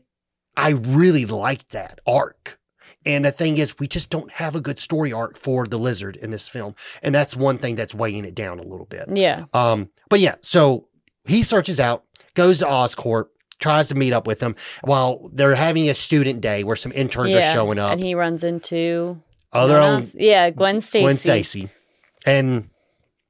S2: I really liked that arc. And the thing is, we just don't have a good story arc for the lizard in this film. And that's one thing that's weighing it down a little bit.
S1: yeah.
S2: Um, but yeah, so he searches out, goes to Oscorp, tries to meet up with them while they're having a student day where some interns
S1: yeah.
S2: are showing up.
S1: And he runs into oh,
S2: Other
S1: someone
S2: own.
S1: Yeah, Gwen Stacy.
S2: Gwen Stacy. And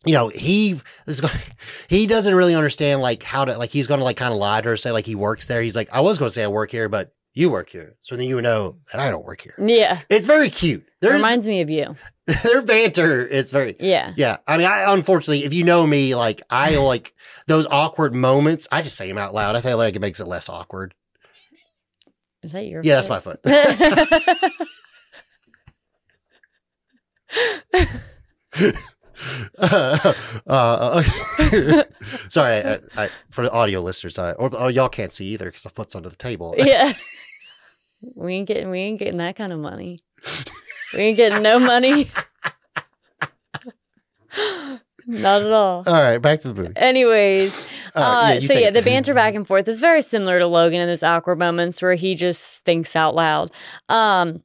S2: you know, he is going he doesn't really understand like how to like he's gonna like kind of lie to her, say like he works there. He's like, I was gonna say I work here, but you work here. So then you know that I don't work here.
S1: Yeah.
S2: It's very cute. Their
S1: Reminds me of you.
S2: their banter is very
S1: Yeah.
S2: Yeah, I mean, I unfortunately, if you know me, like I like those awkward moments. I just say them out loud. I feel like it makes it less awkward.
S1: Is that your
S2: Yeah, that's my foot. uh, uh, sorry, I, I, for the audio listeners, I, or oh, y'all can't see either because the foot's under the table.
S1: yeah. We ain't getting we ain't getting that kind of money. We ain't getting no money. Not at all.
S2: All right, back to the movie.
S1: Anyways, uh,
S2: yeah, you
S1: so yeah,
S2: it.
S1: the banter back and forth is very similar to Logan in those awkward moments where he just thinks out loud. Um,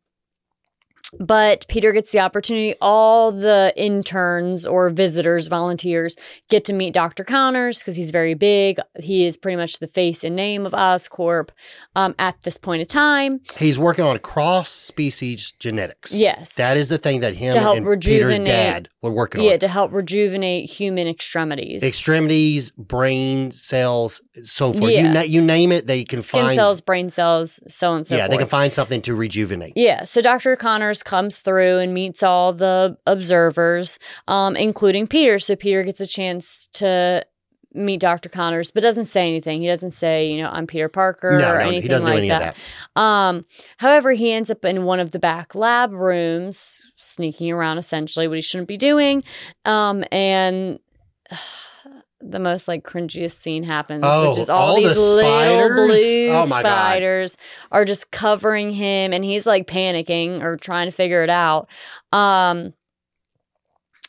S1: but Peter gets the opportunity. All the interns or visitors, volunteers, get to meet Dr. Connors because he's very big. He is pretty much the face and name of Oscorp um, at this point in time.
S2: He's working on cross species genetics.
S1: Yes.
S2: that is the thing that him
S1: To help
S2: and Peter's dad were working on.
S1: yeah,
S2: on.
S1: to help rejuvenate human extremities.
S2: Extremities, brain cells, so forth.
S1: Yeah.
S2: You, na- you name it, they can
S1: Skin
S2: find.
S1: cells, brain cells, so and so
S2: yeah,
S1: forth.
S2: they can find something to rejuvenate.
S1: Yeah, so Dr. Connors comes through and meets all the observers, um, including Peter. So Peter gets a chance to meet Dr. Connors, but doesn't say anything. He doesn't say, you know, I'm Peter Parker
S2: No,
S1: or
S2: no,
S1: anything
S2: he doesn't
S1: like
S2: do any
S1: that.
S2: of that.
S1: Um, however, he ends up in one of the back lab rooms, sneaking around essentially what he shouldn't be doing. Um, and the most like cringiest scene happens,
S2: Oh,
S1: which is all,
S2: all the
S1: these little blue
S2: Oh my God.
S1: spiders are just covering him, and he's like panicking or trying to figure it out. Um,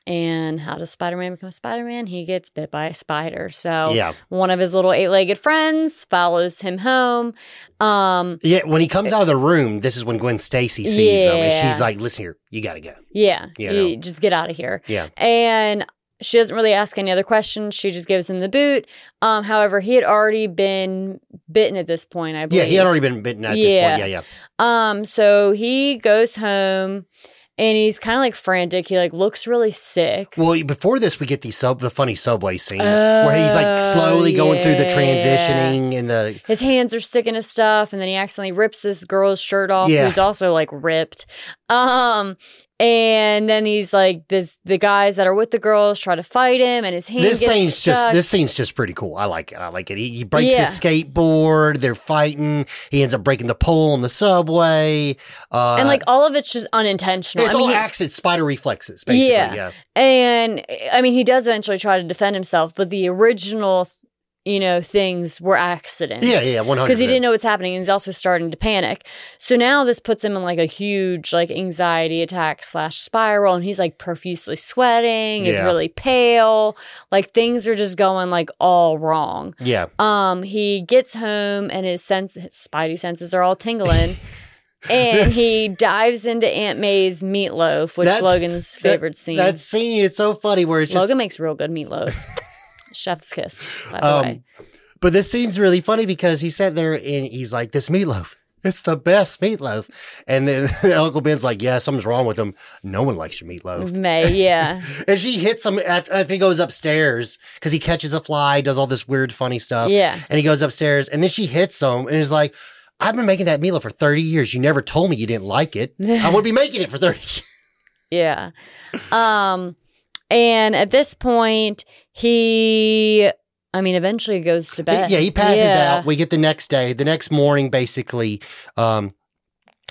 S1: and how does Spider Man become Spider Man? He gets bit by a spider. So
S2: Yeah.
S1: one of his little eight legged friends follows him home. Um,
S2: Yeah, when he comes out of the room, this is when Gwen Stacy sees him and she's like, listen here, you got to go.
S1: yeah,
S2: You
S1: you just get out of here.
S2: Yeah.
S1: And she doesn't really ask any other questions. She just gives him the boot. Um, however, he had already been bitten at this point, I believe.
S2: Yeah, he had already been bitten at this
S1: Yeah.
S2: point. Yeah, yeah.
S1: Um, so he goes home and he's kind of like frantic. He like looks really sick.
S2: Well, before this, we get the sub, the funny subway scene where he's like
S1: Oh,
S2: slowly going through the transitioning and the
S1: His hands are sticking to stuff, and then he accidentally rips this girl's shirt off,
S2: Yeah.
S1: who's also like ripped. Um, and then he's like, this the guys that are with the girls try to fight him, and his hand
S2: this
S1: gets
S2: scene's
S1: stuck.
S2: just this scene's just pretty cool. I like it. I like it. He, he breaks
S1: Yeah.
S2: his skateboard. They're fighting. He ends up breaking the pole on the subway. Uh,
S1: and like all of it's just unintentional.
S2: it's
S1: I mean,
S2: all
S1: he-
S2: accident spider reflexes, basically.
S1: Yeah.
S2: Yeah.
S1: And I mean, he does eventually try to defend himself, but the original you know, things were accidents.
S2: Yeah, yeah, one hundred.
S1: Because he didn't know what's happening and he's also starting to panic. So now this puts him in like a huge like anxiety attack slash spiral and he's like profusely sweating, is
S2: Yeah.
S1: really pale. Like things are just going like all wrong.
S2: Yeah,
S1: Um, he gets home and his sense his spidey senses are all tingling. and he dives into Aunt May's meatloaf, which
S2: That's-
S1: Logan's
S2: that-
S1: favorite scene.
S2: that scene. It's so funny where it's just.
S1: Logan makes real good meatloaf. Chef's kiss, by the
S2: Um,
S1: way.
S2: But this scene's really funny because he sat there and he's like, "This meatloaf, it's the best meatloaf." And then Uncle Ben's like, "Yeah, something's wrong with him. No one likes your meatloaf."
S1: May, yeah.
S2: And she hits him after, after he goes upstairs because he catches a fly, does all this weird, funny stuff.
S1: Yeah.
S2: And he goes upstairs and then she hits him and is like, I've been making that meatloaf for 30 years. You never told me you didn't like it. I would be making it for 30 years.
S1: Yeah. Um and at this point he I mean eventually goes to bed.
S2: Yeah, he passes
S1: Yeah.
S2: out. We get the next day. The next morning, basically, um,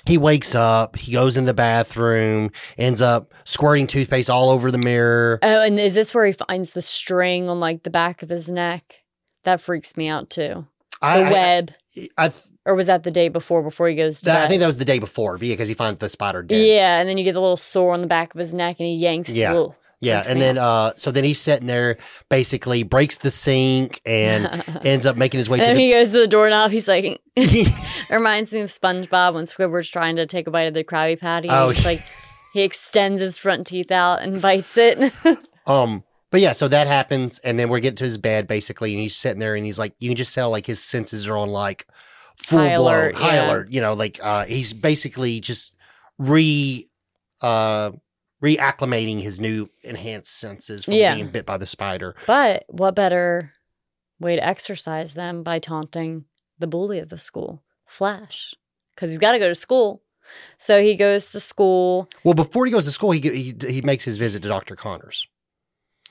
S2: he wakes up, he goes in the bathroom, ends up squirting toothpaste all over the mirror.
S1: Oh, and is this where he finds the string on like the back of his neck? That freaks me out too. The
S2: I, I,
S1: web.
S2: I, th-
S1: or was that the day before before he goes to
S2: that-
S1: bed?
S2: I think that was the day before because he finds the spider dead.
S1: Yeah, and then you get the little sore on the back of his neck and he yanks
S2: Yeah.
S1: Ugh,
S2: Yeah, and then uh, so then he's sitting there, basically breaks the sink and ends up making his way
S1: And
S2: to
S1: then
S2: the.
S1: he goes to the doorknob. He's like, reminds me of SpongeBob when Squidward's trying to take a bite of the Krabby Patty.
S2: Oh,
S1: it's like he extends his front teeth out and bites it.
S2: um, but yeah, so that happens, and then we're getting to his bed basically, and he's sitting there, and he's like, you can just tell like his senses are on like full
S1: High
S2: blown
S1: alert,
S2: high
S1: yeah.
S2: alert. You know, like uh, he's basically just re uh reacclimating his new enhanced senses from
S1: Yeah.
S2: being bit by the spider.
S1: but what better way to exercise them by taunting the bully of the school, Flash, because he's got to go to school. So he goes to school.
S2: Well, before he goes to school, he he, he makes his visit to Doctor Connors.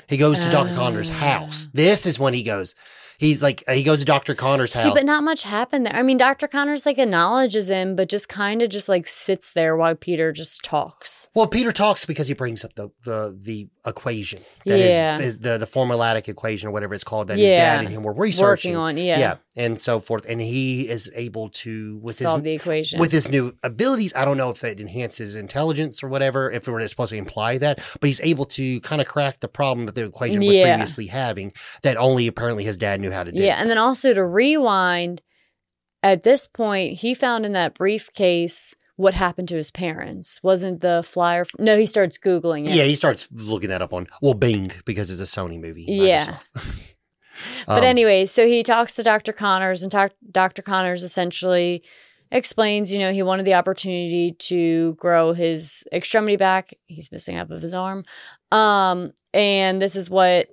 S2: He goes to Doctor Connors' house. Oh. This is when he goes. He's like he goes to Doctor Connors' house.
S1: See, but not much happened there. I mean, Dr. Connors like acknowledges him, but just kind of just like sits there while Peter just talks.
S2: Well, Peter talks because he brings up the the the equation that is
S1: Yeah.
S2: is the the formulatic equation or whatever it's called that his
S1: Yeah.
S2: dad and him were researching
S1: Working on, yeah.
S2: And so forth, and he is able to with
S1: solve
S2: his
S1: the equation.
S2: with his new abilities. I don't know if it enhances intelligence or whatever, if it were supposed to imply that, but he's able to kind of crack the problem that the equation was
S1: Yeah.
S2: previously having that only apparently his dad knew how to do.
S1: yeah, and then also to rewind, at this point, he found in that briefcase what happened to his parents. Wasn't the flyer? No, he starts googling it.
S2: Yeah, he starts looking that up on well Bing because it's a Sony movie.
S1: Yeah. But
S2: Um,
S1: anyway, so he talks to Dr. Connors, and doc- Dr. Connors essentially explains, you know, he wanted the opportunity to grow his extremity back. He's missing half of his arm. Um, and this is what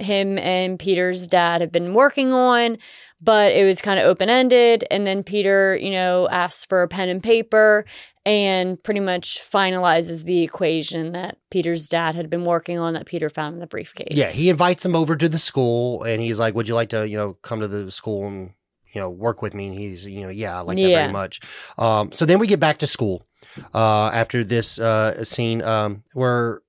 S1: him and Peter's dad have been working on, but it was kind of open ended. And then Peter, you know, asks for a pen and paper and pretty much finalizes the equation that Peter's dad had been working on that Peter found in the briefcase.
S2: Yeah, he invites him over to the school and he's like, Would you like to, you know, come to the school and, you know, work with me? And he's, you know, yeah, I like that
S1: Yeah.
S2: very much. Um, so then we get back to school uh, after this uh, scene um, where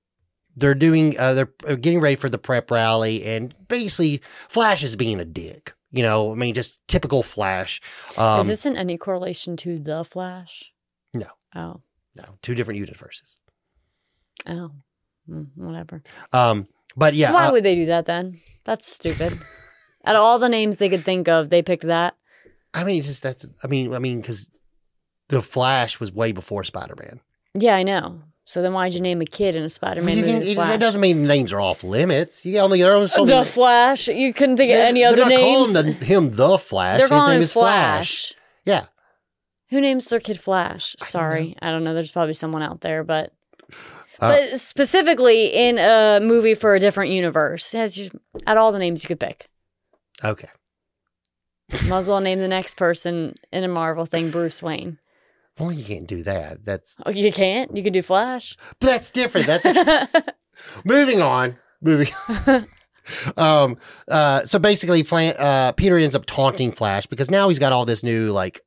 S2: they're doing, uh, they're uh, getting ready for the prep rally and basically Flash is being a dick. You know, I mean, just typical Flash. Um,
S1: Is this in any correlation to the Flash?
S2: No.
S1: Oh.
S2: no, two different universes.
S1: Oh. Mm, whatever.
S2: Um, but yeah,
S1: Why
S2: uh,
S1: would they do that then? That's stupid. Out of all the names they could think of, they picked that.
S2: I mean, just that's, I mean, I mean, because the Flash was way before Spider Man.
S1: Yeah, I know. So then why'd you name a kid in a Spider-Man
S2: You
S1: movie?
S2: can- it,
S1: Flash?
S2: that doesn't mean the names are off limits. You only there are so
S1: the
S2: many-
S1: Flash. You couldn't think of
S2: they're-
S1: any other names.
S2: they're not
S1: names.
S2: calling the, him the Flash.
S1: They're
S2: His name is Flash.
S1: Flash.
S2: Yeah.
S1: Who names their kid Flash?
S2: I don't
S1: Sorry, I don't know. There's probably someone out there, but
S2: Uh,
S1: but specifically in a movie for a different universe, yeah, it's just, out of all the names you could pick,
S2: Okay.
S1: might as well name the next person in a Marvel thing Bruce Wayne.
S2: Well, you can't do that. That's
S1: Oh, you can't. You can do Flash.
S2: but that's different. That's moving on. Moving. um. Uh. So basically, Flan- uh, Peter ends up taunting Flash because now he's got all this new like.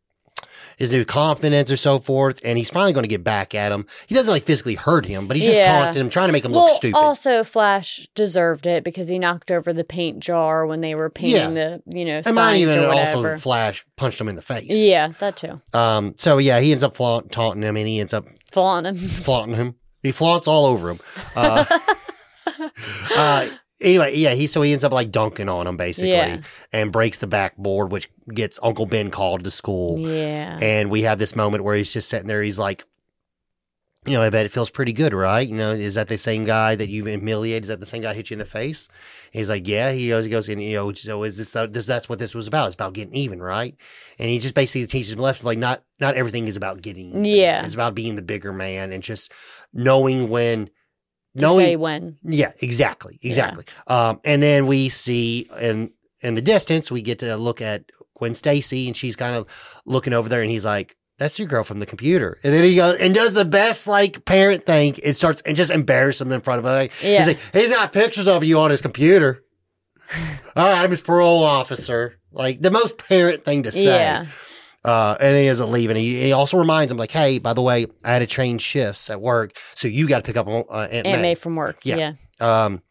S2: His new confidence or so forth, and he's finally going to get back at him. He doesn't like physically hurt him, but he's just
S1: Yeah.
S2: taunting him, trying to make him
S1: well,
S2: look stupid.
S1: also Flash deserved it because he knocked over the paint jar when they were painting the you know
S2: and mine even also. Flash punched him in the face.
S1: yeah, that too.
S2: Um. So yeah, he ends up flaunt, taunting him, and he ends up
S1: Flaunt him.
S2: flaunting him. He flaunts all over him. Uh, uh, anyway, yeah, he so he ends up like dunking on him basically,
S1: Yeah.
S2: and breaks the backboard, which gets Uncle Ben called to school.
S1: Yeah.
S2: And we have this moment where he's just sitting there. He's like, you know, I bet it feels pretty good, right? You know, is that the same guy that you've humiliated? Is that the same guy hit you in the face? he's like, yeah. He goes, he goes, and you know, so is this, uh, this? That's what this was about. It's about getting even, right? And he just basically teaches him left, like not not everything is about getting. Even.
S1: Yeah.
S2: it's about being the bigger man and just knowing when.
S1: To say when.
S2: Yeah, exactly, exactly. Um, and then we see in in the distance, we get to look at Gwen Stacy, and she's kind of looking over there, and he's like, "That's your girl from the computer." And then he goes and does the best like parent thing. It starts and just embarrass him in front of her. Like,
S1: Yeah.
S2: He's like, he's got pictures of you on his computer. All right, I'm his parole officer. Like the most parent thing to say.
S1: Yeah.
S2: Uh, and then he doesn't leave. And he, he also reminds him, like, hey, by the way, I had to change shifts at work. So you got to pick up uh, Aunt,
S1: Aunt
S2: May.
S1: May from work.
S2: Yeah.
S1: Yeah.
S2: Um,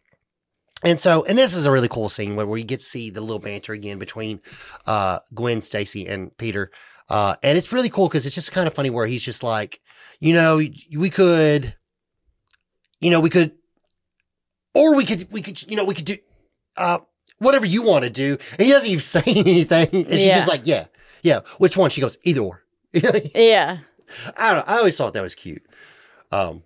S2: and so, and this is a really cool scene where we get to see the little banter again between uh, Gwen Stacy and Peter. Uh, and it's really cool because it's just kind of funny where he's just like, you know, we could, you know, we could, or we could, we could, you know, we could do uh, whatever you want to do. And he doesn't even say anything. And she's just like, yeah, yeah. Which one? She goes, either or.
S1: Yeah.
S2: I don't know. I always thought that was cute. Um,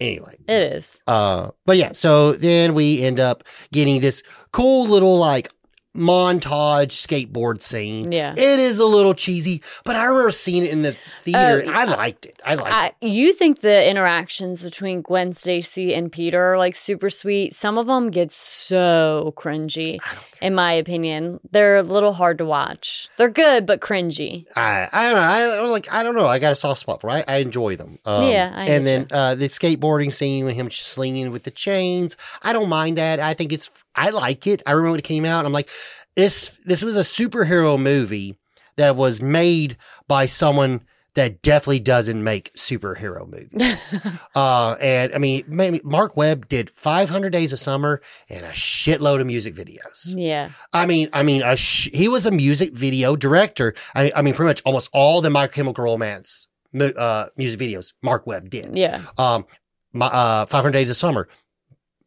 S2: anyway.
S1: It is.
S2: Uh, but yeah, so then we end up getting this cool little like montage skateboard scene.
S1: Yeah.
S2: It is a little cheesy, but I remember seeing it in the theater.
S1: Oh,
S2: I liked it. I liked
S1: I,
S2: it.
S1: you think the interactions between Gwen Stacy and Peter are like super sweet. Some of them get so cringy, in my opinion. They're a little hard to watch. They're good, but cringy.
S2: I, I don't know. I like I don't know. I got a soft spot for. it. I, I enjoy them. Um,
S1: Yeah, I
S2: and then uh, the skateboarding scene with him slinging with the chains. I don't mind that. I think it's. I like it. I remember when it came out. I'm like, this. This was a superhero movie that was made by someone that definitely doesn't make superhero movies. uh, and I mean, maybe Mark Webb did 500 Days of Summer and a shitload of music videos.
S1: Yeah.
S2: I mean, I mean, a sh- he was a music video director. I, I mean, pretty much almost all the My Chemical Romance uh, music videos Mark Webb did.
S1: Yeah.
S2: Um, my, uh, 500 Days of Summer,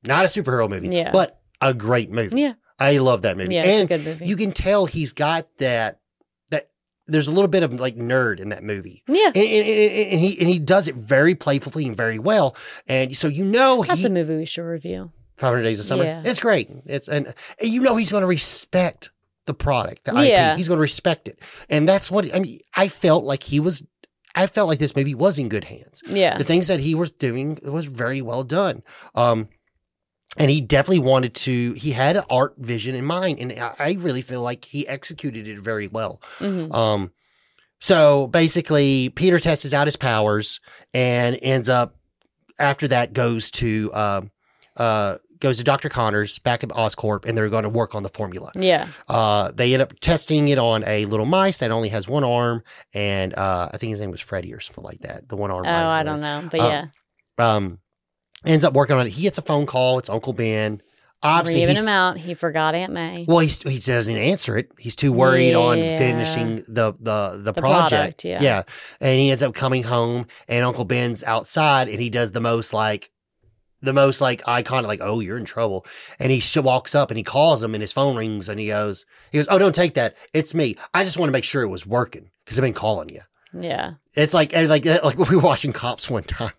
S2: not a superhero movie,
S1: Yeah.
S2: but a great movie.
S1: Yeah.
S2: I love that movie.
S1: Yeah. It's a good movie.
S2: you can tell he's got that, that there's a little bit of like nerd in that movie.
S1: yeah.
S2: And, and, and- and he and he does it very playfully and very well, and so you know
S1: That's
S2: he
S1: a movie we should review.
S2: 500 Days of Summer.
S1: Yeah.
S2: It's great. It's and, and you know he's going to respect the product, the
S1: Yeah.
S2: IP. He's going to respect it, and that's what I mean. I felt like he was. I felt like this movie was in good hands.
S1: Yeah.
S2: The things that he was doing was very well done. Um, and he definitely wanted to. He had an art vision in mind, and I, really feel like he executed it very well.
S1: Mhm.
S2: Um, so basically, Peter tests out his powers and ends up after that goes to uh, uh, goes to Dr. Connors back at Oscorp, and they're going to work on the formula.
S1: Yeah.
S2: Uh, they end up testing it on a little mice that only has one arm, and uh, I think his name was Freddy or something like that. The one arm.
S1: Oh, I don't know. But
S2: Uh,
S1: yeah.
S2: Um, ends up working on it. He gets a phone call. It's Uncle Ben. Obviously,
S1: Leaving him out. He forgot Aunt May.
S2: well, he's, he doesn't answer it. He's too worried on finishing the the the,
S1: The
S2: project.
S1: product, yeah.
S2: yeah, and he ends up coming home, and Uncle Ben's outside, and he does the most like the most like iconic, like oh you're in trouble, and he sh- walks up and he calls him, and his phone rings, and he goes he goes oh don't take that, it's me. I just want to make sure it was working because I've been calling you.
S1: Yeah.
S2: It's like like like we were watching Cops one time,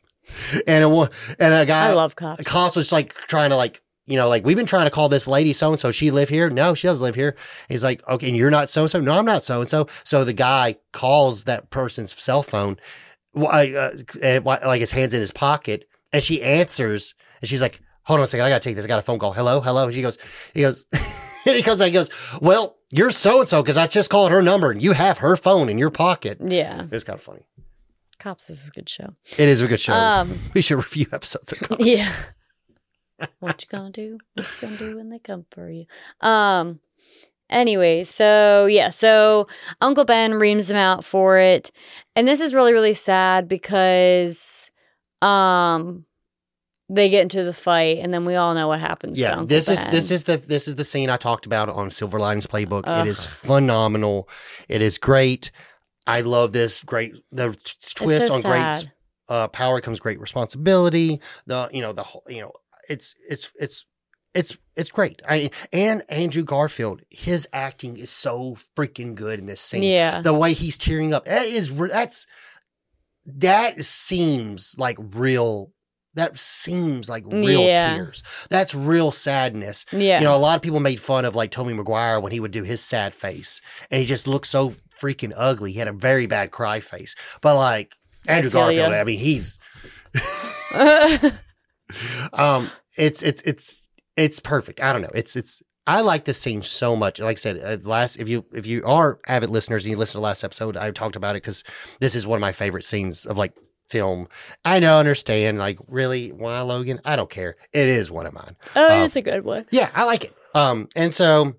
S2: and a one and a guy
S1: I love cops.
S2: cops was like trying to like you know like we've been trying to call this lady so and so she live here? No she doesn't live here. He's like okay and you're not so and so no i'm not so and so so the guy calls that person's cell phone uh, and like his hands in his pocket and she answers and she's like hold on a second i gotta take this i got a phone call. Hello hello? She goes he goes and he comes back and goes well you're so and so because i just called her number and you have her phone in your pocket.
S1: Yeah.
S2: it's kind of funny
S1: Cops is a good show.
S2: it is a good show
S1: Um,
S2: we should review episodes of cops.
S1: Yeah. what you gonna do? What you gonna do when they come for you? Um, Anyway, so yeah, so Uncle Ben reams him out for it. And this is really, really sad because um they get into the fight and then we all know what happens to
S2: Yeah, this is this is the this is the scene I talked about on Silver Linings Playbook.
S1: Ugh.
S2: It is phenomenal. It is great. I love this great the twist
S1: so
S2: on great uh, power comes great responsibility. The you know the whole you know it's it's it's it's it's great. I and Andrew Garfield, his acting is so freaking good in this scene.
S1: Yeah.
S2: The way he's tearing up, that is that's that seems like real. That seems like real
S1: Yeah.
S2: tears. That's real sadness.
S1: Yeah.
S2: You know, a lot of people made fun of like Tobey Maguire when he would do his sad face, and he just looked so freaking ugly. He had a very bad cry face. But like Andrew
S1: feel
S2: Garfield,
S1: ya.
S2: I mean, he's um, it's it's it's it's perfect. I don't know. It's it's. I like this scene so much. Like I said, uh, last if you if you are avid listeners and you listen to the last episode, I talked about it because this is one of my favorite scenes of like film. I know, understand. Like, really, why Logan? I don't care. It is one of mine.
S1: oh,
S2: Um,
S1: it's a good one.
S2: Yeah, I like it. Um, and so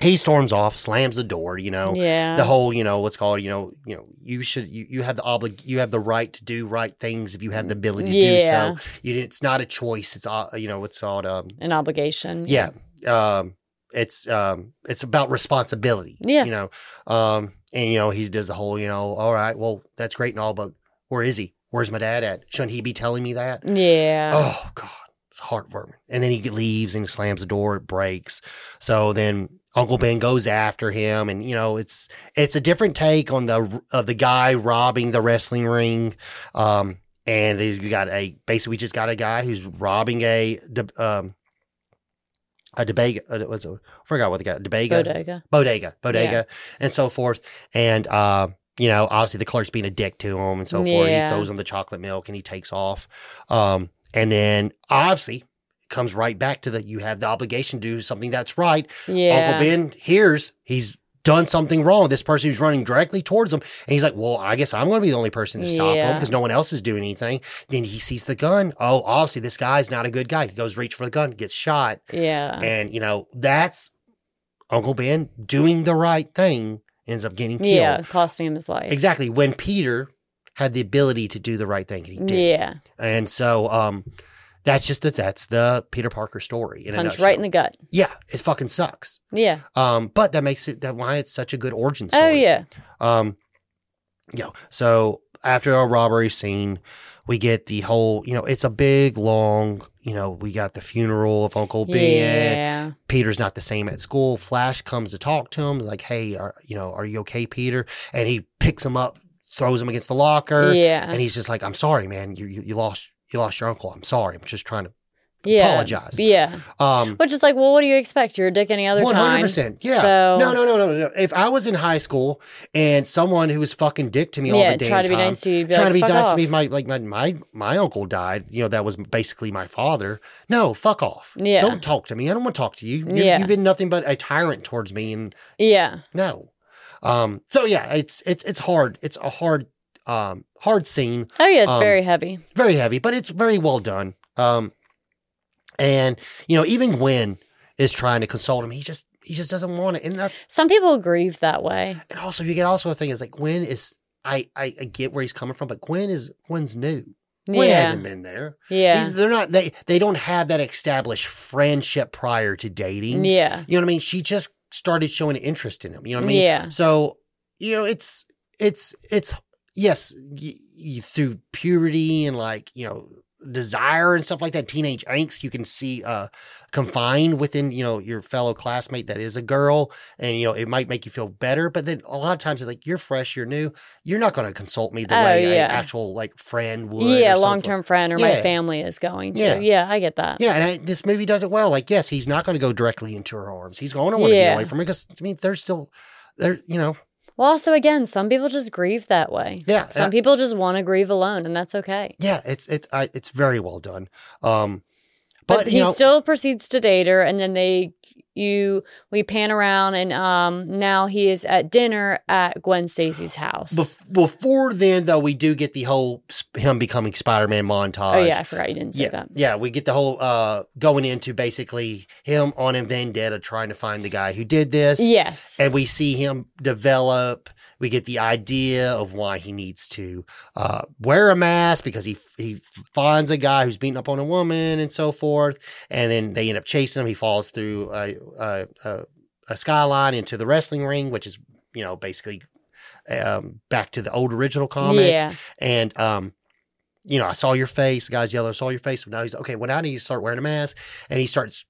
S2: he storms off, slams the door. You know,
S1: Yeah.
S2: the whole, you know, what's called, you know, you know, you should, you, you have the oblig, you have the right to do right things if you have the ability to
S1: Yeah.
S2: do so. You, it's not a choice. It's, uh, you know, it's called, um,
S1: An obligation.
S2: yeah, um, it's, um, it's about responsibility.
S1: Yeah.
S2: you know, um, and you know, he does the whole, you know, all right, well, that's great and all, but where is he? Where's my dad at? Shouldn't he be telling me that?
S1: Yeah.
S2: Oh God, it's heartwarming. And then he leaves and slams the door. It breaks. So then Uncle Ben goes after him, and you know it's it's a different take on the of the guy robbing the wrestling ring. Um, and you got a basically we just got a guy who's robbing a um a debega. Uh, what's it? I forgot what the guy debega
S1: Bodega.
S2: bodega, bodega,
S1: Yeah.
S2: and so forth. And uh, you know, obviously the clerk's being a dick to him and so forth. He throws him the chocolate milk and he takes off. Um, and then obviously comes right back to the you have the obligation to do something that's right.
S1: Yeah.
S2: Uncle Ben hears he's done something wrong. This person who's running directly towards him, and he's like, "Well, I guess I'm going to be the only person to stop him because no one else is doing anything." Then he sees the gun. Oh, obviously this guy's not a good guy. He goes reach for the gun, gets shot.
S1: Yeah.
S2: And, you know, that's Uncle Ben doing the right thing, ends up getting killed.
S1: Yeah. Costing him his life.
S2: Exactly. When Peter had the ability to do the right thing, and he did.
S1: Yeah.
S2: And so um that's just the that's the Peter Parker story in
S1: Punch right in the gut.
S2: Yeah, it fucking sucks.
S1: Yeah.
S2: Um, but that makes it that why it's such a good origin story.
S1: Oh,
S2: story.
S1: yeah.
S2: Um, you know, so after a robbery scene, we get the whole, you know, it's a big, long, you know, we got the funeral of Uncle Ben.
S1: Yeah.
S2: Peter's not the same at school. Flash comes to talk to him, like, "Hey, are, you know, are you okay, Peter?" And he picks him up, throws him against the locker,
S1: Yeah.
S2: and he's just like, "I'm sorry, man. You, you you lost you lost your uncle. I'm sorry. I'm just trying to
S1: yeah.
S2: apologize."
S1: Yeah.
S2: Um,
S1: Which is like, well, what do you expect? You're a dick any other
S2: one
S1: time.
S2: hundred percent. Yeah.
S1: So,
S2: No, no, no, no, no. If I was in high school and someone who was fucking dick to me all
S1: Yeah,
S2: the damn
S1: try to be
S2: time,
S1: nice to you. Be
S2: trying
S1: like,
S2: to be
S1: "Fuck
S2: nice
S1: off."
S2: to me, if my like my, my my uncle died. You know, that was basically my father. No, fuck off.
S1: Yeah.
S2: Don't talk to me. I don't want to talk to you. you
S1: Yeah.
S2: You've been nothing but a tyrant towards me, and
S1: Yeah.
S2: no. Um. So yeah, it's it's it's hard. It's a hard um hard scene.
S1: Oh, yeah. It's
S2: Um,
S1: very heavy.
S2: Very heavy, but it's very well done. Um. And you know, even Gwen is trying to console him. He just he just doesn't want it, and that,
S1: Some people grieve that way.
S2: and also you get also a thing is like Gwen is I, I I get where he's coming from, but Gwen is Gwen's new. Gwen
S1: yeah.
S2: hasn't been there.
S1: yeah.
S2: They're not they they don't have that established friendship prior to dating.
S1: yeah.
S2: You know what I mean? She just started showing interest in him. You know what I mean?
S1: Yeah.
S2: So you know it's it's it's yes y- y- through purity and like you know desire and stuff like that teenage angst you can see uh confined within you know your fellow classmate that is a girl and you know it might make you feel better but then a lot of times it's like you're fresh you're new you're not going to consult me the
S1: Oh,
S2: way
S1: yeah.
S2: an actual like friend would
S1: Yeah.
S2: or
S1: Long term friend or my
S2: Yeah.
S1: family is going to.
S2: Yeah.
S1: Yeah. I get that.
S2: yeah and I, this movie does it well like yes he's not going to go directly into her arms he's going to want to
S1: Yeah.
S2: be away from her because i mean they're still they're you know
S1: Well, also, again, some people just grieve that way.
S2: yeah
S1: Some
S2: I-
S1: people just want to grieve alone, and that's okay.
S2: Yeah, it's it's I, it's very well done. Um,
S1: But,
S2: but,
S1: he
S2: know,
S1: still proceeds to date her, and then they you we pan around and um now he is at dinner at Gwen Stacy's house.
S2: Bef- before then, though, we do get the whole sp- him becoming Spider Man montage.
S1: oh yeah, I forgot you didn't say
S2: yeah,
S1: that.
S2: yeah, we get the whole uh going into basically him on a vendetta trying to find the guy who did this.
S1: Yes.
S2: and we see him develop. We get the idea of why he needs to uh, wear a mask because he he finds a guy who's beating up on a woman and so forth, and then they end up chasing him. He falls through a a, a, a skyline into the wrestling ring, which is you know basically um, back to the old original comic.
S1: yeah.
S2: And um, you know, I saw your face. The guy's yelling, I saw your face. So now he's okay. Well, now I need to start wearing a mask, and he starts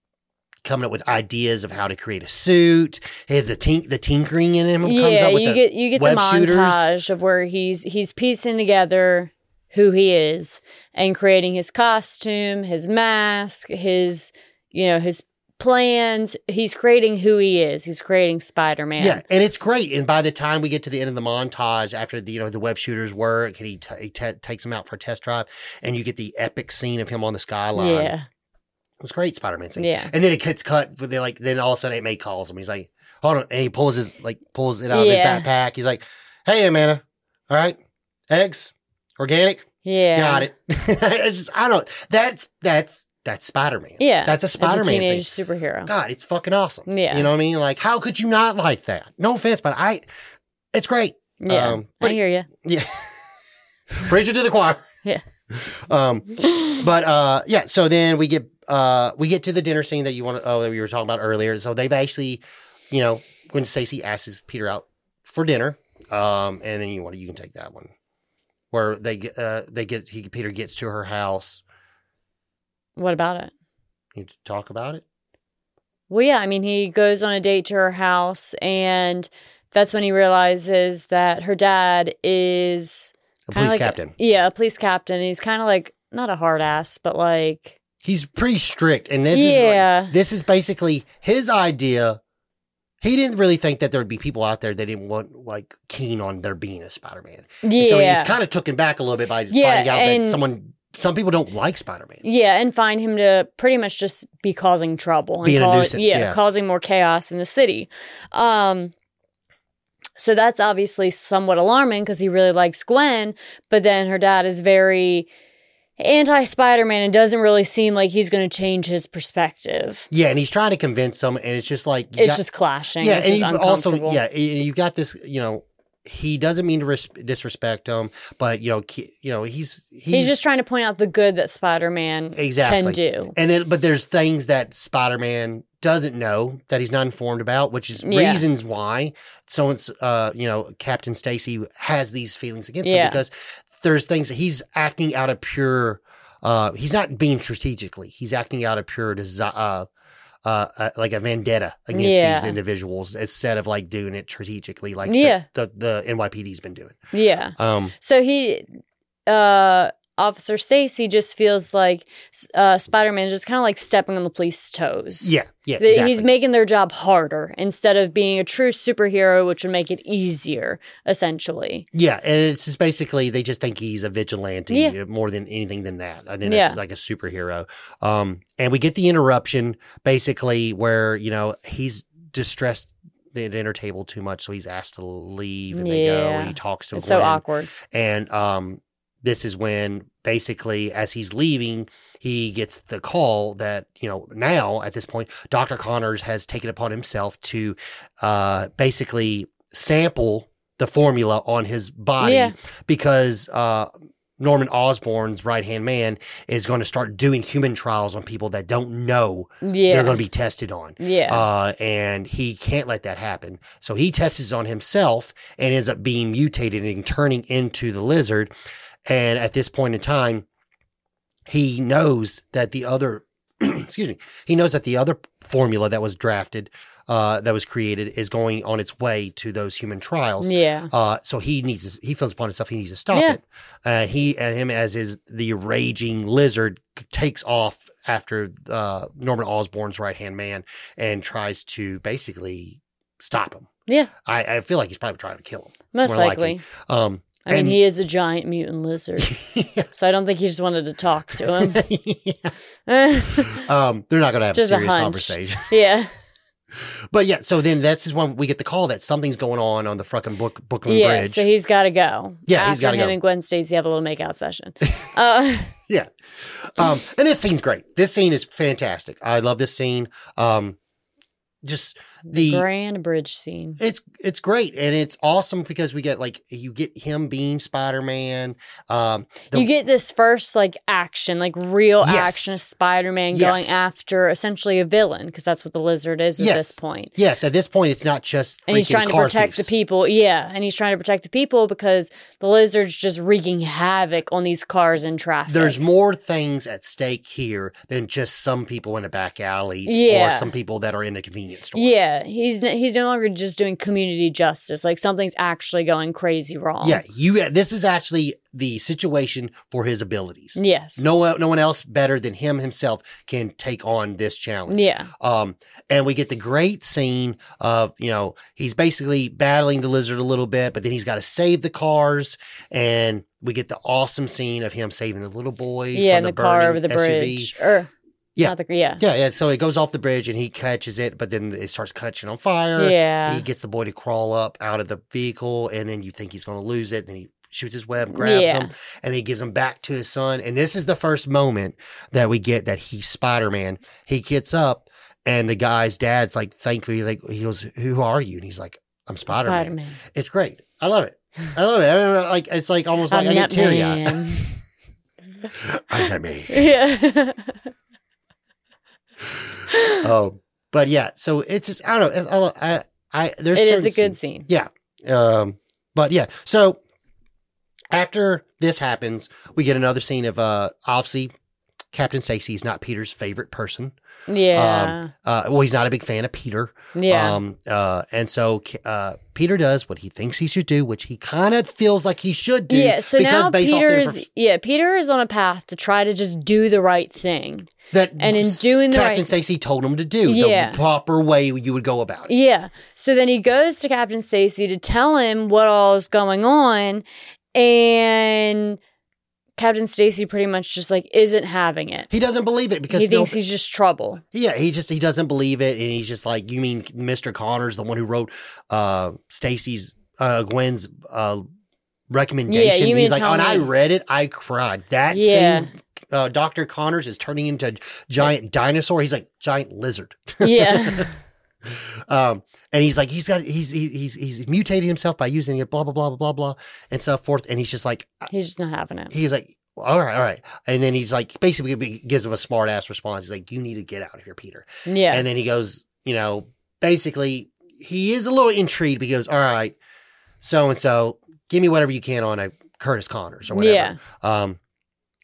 S2: coming up with ideas of how to create a suit. The tink, the tinkering in him comes
S1: yeah,
S2: up with
S1: you
S2: the
S1: get you get the
S2: web shooters.
S1: montage of where he's he's piecing together who he is and creating his costume, his mask, his you know his plans. He's creating who he is. He's creating Spider Man.
S2: Yeah, and it's great. And by the time we get to the end of the montage, after the you know the web shooters work, and he, t- he t- takes him out for a test drive, and you get the epic scene of him on the skyline.
S1: yeah,
S2: It was great Spider Man scene.
S1: Yeah.
S2: And then it gets cut. But they like then all of a sudden Aunt May calls him. He's like, hold on, and he pulls his like pulls it out
S1: Yeah.
S2: of his backpack. He's like, hey Amanda, all right, eggs, organic,
S1: yeah.
S2: got it. it's just I don't. That's that's that's Spider Man.
S1: Yeah,
S2: that's a Spider Man
S1: teenage
S2: scene.
S1: superhero.
S2: God, it's fucking awesome.
S1: Yeah.
S2: you know what I mean. Like, how could you not like that? No offense, but I, it's great.
S1: Yeah,
S2: Um,
S1: I hear you.
S2: Yeah. Preach it to the choir.
S1: Yeah.
S2: Um, but uh, yeah. So then we get uh, we get to the dinner scene that you want to. Oh, that we were talking about earlier. So they've actually, you know, Gwen Stacy asks Peter out for dinner, um, and then you want you can take that one, where they get uh, they get he Peter gets to her house.
S1: What about it?
S2: You talk about it.
S1: Well, yeah, I mean, he goes on a date to her house, and that's when he realizes that her dad is a
S2: police
S1: like-
S2: captain.
S1: Yeah, a police captain. He's kind of like not a hard ass, but like
S2: He's pretty strict, and this is like,
S1: yeah,
S2: this is basically his idea. He didn't really think that there'd be people out there that didn't want like keen on there being a Spider Man.
S1: yeah,
S2: So it's kind of took him back a little bit by
S1: Yeah,
S2: finding out
S1: and-
S2: that someone, some people don't like Spider Man.
S1: yeah, and find him to pretty much just be causing trouble and
S2: Being a
S1: cau-
S2: nuisance, yeah.
S1: causing more chaos in the city. Um, so that's obviously somewhat alarming because he really likes Gwen, but then her dad is very anti Spider Man and doesn't really seem like he's going to change his perspective.
S2: Yeah, and he's trying to convince them, and it's just like
S1: It's
S2: got-
S1: just clashing.
S2: yeah,
S1: it's
S2: and
S1: just
S2: you've also yeah, and you've got this, you know. He doesn't mean to res- disrespect him, but you know, ki- you know, he's he's,
S1: He's, just trying to point out the good that Spider Man
S2: exactly
S1: can do.
S2: And then, but there's things that Spider Man doesn't know that he's not informed about, which is
S1: Yeah.
S2: reasons why someone's, uh, you know, Captain Stacy has these feelings against
S1: Yeah.
S2: him because there's things that he's acting out of pure. Uh, he's not being strategically. He's acting out of pure desire. Uh, uh, uh, like a vendetta against
S1: Yeah.
S2: these individuals instead of like doing it strategically, like
S1: Yeah.
S2: the, the the NYPD's been doing.
S1: Yeah.
S2: Um,
S1: So he, uh, Officer Stacy just feels like uh, Spider Man just kind of like stepping on the police's toes.
S2: yeah, yeah, exactly.
S1: He's making their job harder instead of being a true superhero, which would make it easier, essentially.
S2: Yeah, and it's just basically they just think he's a vigilante
S1: Yeah.
S2: more than anything than that. And then
S1: Yeah.
S2: it's like a superhero. Um, and we get the interruption basically where you know he's distressed the dinner table too much, so he's asked to leave, and they go. And he talks to
S1: It's so awkward.
S2: and um, this is when basically as he's leaving. He gets the call that, you know, now at this point, Dr. Connors has taken upon himself to uh, basically sample the formula on his body
S1: Yeah.
S2: because uh, Norman Osborn's right hand man is going to start doing human trials on people that don't know
S1: Yeah.
S2: they're going to be tested on.
S1: yeah.
S2: Uh, and he can't let that happen. So he tests on himself and ends up being mutated and turning into the lizard. And at this point in time, he knows that the other, excuse me, he knows that the other formula that was drafted, uh, that was created, is going on its way to those human trials.
S1: yeah.
S2: Uh, so he needs to, he feels upon himself he needs to stop
S1: Yeah.
S2: it. Uh, he and him as is the raging lizard takes off after uh, Norman Osborn's right hand man and tries to basically stop him.
S1: Yeah.
S2: I, I feel like he's probably trying to kill him.
S1: Most likely.
S2: likely. Um,
S1: I mean,
S2: and-
S1: he is a giant mutant lizard. so I don't think he just wanted to talk to him.
S2: um, they're not going to have
S1: Just
S2: a
S1: a
S2: serious
S1: hunch.
S2: conversation.
S1: yeah.
S2: But yeah, so then that's when we get the call that something's going on on the fucking Brook, Brooklyn
S1: yeah,
S2: Bridge.
S1: so he's got to go.
S2: Yeah,
S1: After
S2: he's gotta
S1: him
S2: go.
S1: and Gwen Stacy have a little makeout session. Uh,
S2: Yeah. Um, and this scene's great. This scene is fantastic. I love this scene. Um, just the
S1: grand bridge scene.
S2: it's it's great and it's awesome because we get like you get him being Spider Man. Um,
S1: you get this first like action, like real
S2: Yes.
S1: action of Spider Man
S2: Yes.
S1: going after essentially a villain because that's what the lizard is at
S2: Yes.
S1: this point.
S2: yes, at this point, it's not just
S1: And he's trying to protect
S2: thieves.
S1: the people. Yeah. And he's trying to protect the people because the lizard's just wreaking havoc on these cars in traffic.
S2: There's more things at stake here than just some people in a back alley
S1: Yeah.
S2: or some people that are in a convenience store.
S1: Yeah, he's he's no longer just doing community justice. Like something's actually going crazy wrong.
S2: Yeah, you. This is actually the situation for his abilities.
S1: Yes.
S2: No, one- no one else better than him himself can take on this challenge.
S1: Yeah.
S2: Um, and we get the great scene of, you know, he's basically battling the lizard a little bit, but then he's got to save the cars. And we get the awesome scene of him saving the little boy.
S1: Yeah, in
S2: from
S1: the, car over the
S2: SUV.
S1: bridge. Or
S2: Yeah.
S1: the, yeah.
S2: Yeah, yeah. So it goes off the bridge and he catches it, but then it starts catching on fire.
S1: Yeah.
S2: He gets the boy to crawl up out of the vehicle, and then you think he's going to lose it. And he shoots his web, grabs
S1: Yeah.
S2: him, and then he gives him back to his son. And this is the first moment that we get that he's Spider Man. He gets up, and the guy's dad's like, "Thank you." Like he goes, "Who are you?" And he's like, "I'm Spider Man." It's great. I love it. I love it. I like it's like almost like
S1: I'm
S2: I get teary eyed. I'm that man.
S1: yeah.
S2: Oh, but yeah. So it's just I don't know. I, I, I there's
S1: it is a good
S2: scenes-
S1: scene. Yeah.
S2: Um, but yeah, so after this happens, we get another scene of uh obviously Captain Stacy is not Peter's favorite person.
S1: Yeah.
S2: Uh, well, he's not a big fan of Peter.
S1: yeah.
S2: Um, uh, and so uh, Peter does what he thinks he should do, which he kind of feels like he should do.
S1: yeah. So
S2: because
S1: now
S2: based off the
S1: Peter's
S2: inf-
S1: yeah, Peter is on a path to try to just do the right thing.
S2: that
S1: and in doing the
S2: Captain
S1: right-
S2: Stacy told him to do
S1: Yeah.
S2: the proper way you would go about it.
S1: Yeah. So then he goes to Captain Stacy to tell him what all is going on, and Captain Stacy pretty much just like isn't having it.
S2: He doesn't believe it because
S1: He thinks he's just trouble.
S2: Yeah, he just he doesn't believe it, and he's just like, you mean Mr. Connors, the one who wrote uh Stacy's uh Gwen's uh recommendation?
S1: Yeah, you mean
S2: he's like, when I read it, I cried. That
S1: Yeah.
S2: same uh, Dr. Connors is turning into a giant dinosaur. He's like giant lizard.
S1: Yeah.
S2: um, and he's like, he's got he's he- he's he's mutated himself by using it, blah blah blah blah blah blah, and so forth. And he's just like,
S1: he's just not having it.
S2: he's like, all right, all right. And then he's like, basically gives him a smart ass response. He's like, you need to get out of here, Peter.
S1: Yeah.
S2: And then he goes, you know, basically, he is a little intrigued. Goes, all right, so and so, give me whatever you can on a Curtis Connors or whatever.
S1: Yeah.
S2: Um,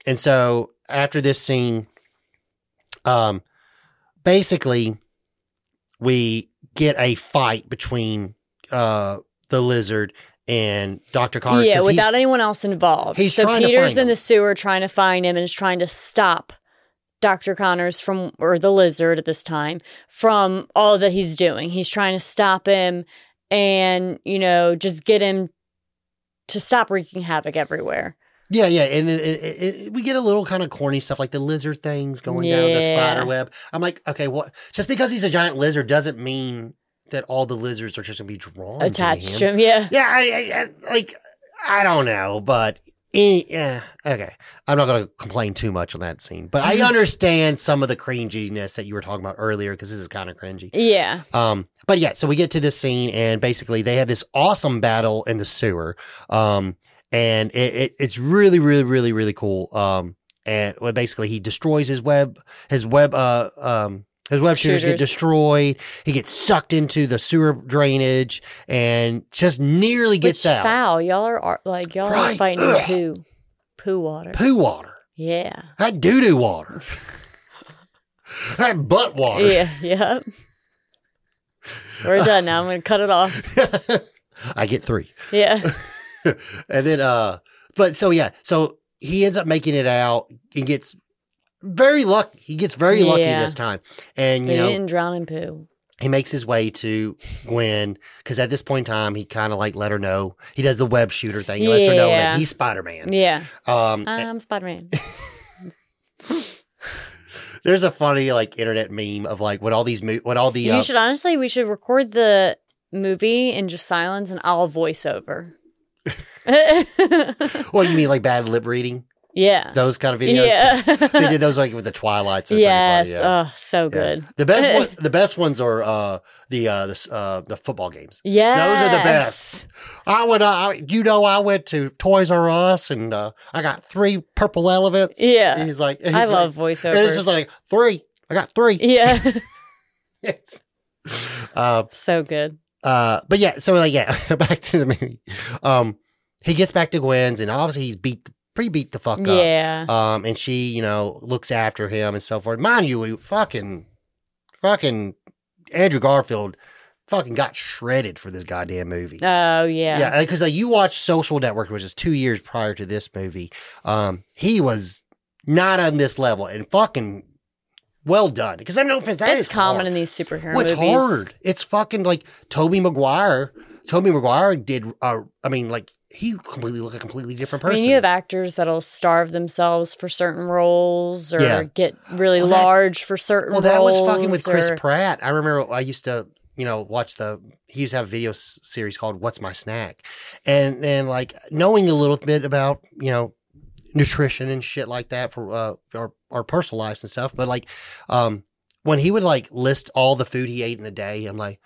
S2: and so after this scene, um, basically, we get a fight between uh the lizard and Doctor Connors.
S1: Yeah, without anyone else involved.
S2: he's
S1: so
S2: trying to
S1: Peter's in the sewer trying to find him and is trying to stop Dr. Connors from, or the lizard at this time, from all that he's doing. He's trying to stop him and, you know, just get him to stop wreaking havoc everywhere.
S2: Yeah, yeah, and it, it, it, we get a little kind of corny stuff like the lizard things going down the spider web. I'm like, okay, what? Just because he's a giant lizard doesn't mean that all the lizards are just gonna be drawn
S1: Attached
S2: to
S1: to
S2: him.
S1: him, yeah.
S2: Yeah, I, I, I, like I don't know, but any, yeah, okay. I'm not gonna complain too much on that scene, but I understand some of the cringiness that you were talking about earlier because this is kind of cringy.
S1: Yeah.
S2: Um, but yeah, so we get to this scene, and basically they have this awesome battle in the sewer. Um, and it, it it's really, really, really, really cool. Um, and well, basically he destroys his web, his web, uh, um, his web shooters, get destroyed. He gets sucked into the sewer drainage and just nearly gets
S1: Which
S2: out.
S1: foul. Y'all are like, y'all are fighting
S2: Ugh.
S1: poo. Poo water.
S2: Poo water.
S1: Yeah.
S2: That doo doo water. that butt water.
S1: Yeah. Yep. We're done now. I'm going to cut it off.
S2: I get three.
S1: Yeah.
S2: and then uh but so yeah so he ends up making it out he gets very lucky he gets very lucky
S1: Yeah.
S2: this time and you
S1: They
S2: know
S1: didn't drown in poo.
S2: he makes his way to gwen because at this point in time he kind of like let her know he does the web shooter thing he lets her know that
S1: Yeah.
S2: he's spider-man
S1: Yeah.
S2: um
S1: I'm Spider Man.
S2: There's a funny like internet meme of like what all these mo- what all the
S1: you
S2: uh,
S1: should honestly, we should record the movie in just silence and I'll voice over.
S2: well you mean like bad lip reading
S1: yeah.
S2: those kind of videos.
S1: Yeah.
S2: they did those like with the Twilights.
S1: Yes.
S2: yeah.
S1: Oh, so
S2: Yeah.
S1: good.
S2: The best one, the best ones are uh, the uh, the uh, the football games.
S1: Yeah.
S2: Those are the best. I went, uh, I, you know, I went to Toys R Us and uh, I got three purple elephants.
S1: Yeah.
S2: he's like, he's
S1: I
S2: like-
S1: love voiceovers.
S2: and it's just like three. I got three.
S1: yeah.
S2: It's- uh,
S1: so good.
S2: Uh, but yeah, so like yeah, back to the movie. Um, he gets back to Gwen's and obviously he's beat, pretty beat the fuck up.
S1: Yeah.
S2: Um, and she, you know, looks after him and so forth. Mind you, we fucking, fucking Andrew Garfield fucking got shredded for this goddamn movie.
S1: Oh, yeah.
S2: Yeah, because like, you watch Social Network, which is two years prior to this movie. Um, he was not on this level and fucking well done. Because I know offense, that
S1: it's
S2: is
S1: common
S2: hard.
S1: in these superhero
S2: Well, it's
S1: movies.
S2: hard. It's fucking like Tobey Maguire. Tobey Maguire did. Uh, I mean, like he completely looked a completely different
S1: I
S2: person.
S1: mean, you have actors that'll starve themselves for certain roles or
S2: Yeah.
S1: get really
S2: Well, that-
S1: large for certain
S2: Well,
S1: roles.
S2: that was fucking with Chris Pratt. I remember I used to, you know, watch the. He used to have a video s- series called "What's My Snack," and then like knowing a little bit about you know nutrition and shit like that for uh, our our personal lives and stuff. But like, um, when he would like list all the food he ate in a day, I'm like,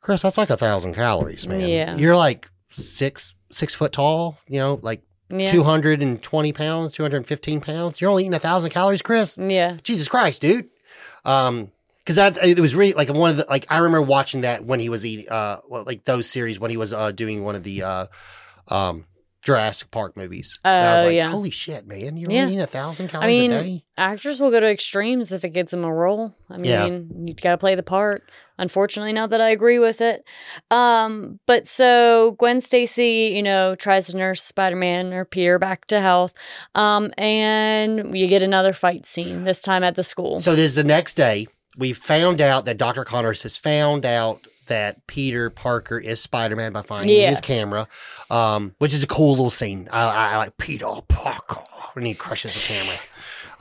S2: Chris, that's like a thousand calories, man.
S1: Yeah.
S2: You're like six six foot tall, you know, like
S1: Yeah.
S2: two hundred and twenty pounds, two hundred and fifteen pounds. You're only eating a thousand calories, Chris.
S1: Yeah.
S2: Jesus Christ, dude. Um, because that it was really like one of the like I remember watching that when he was eating uh well, like those series when he was uh doing one of the uh um Jurassic Park movies. and I was
S1: Oh,
S2: like,
S1: yeah.
S2: holy shit, man, you're
S1: Yeah.
S2: eating a thousand calories
S1: mean,
S2: a day.
S1: Actors will go to extremes if it gets them a role. I mean,
S2: Yeah.
S1: you got to play the part. Unfortunately, not that I agree with it. Um, but so Gwen Stacy, you know, tries to nurse Spider Man or Peter back to health. Um, and you get another fight scene, this time at the school.
S2: So this is the next day. We found out that Dr. Connors has found out that Peter Parker is Spider Man by finding
S1: Yeah.
S2: his camera, um, which is a cool little scene. I, I, I like Peter Parker when he crushes the camera.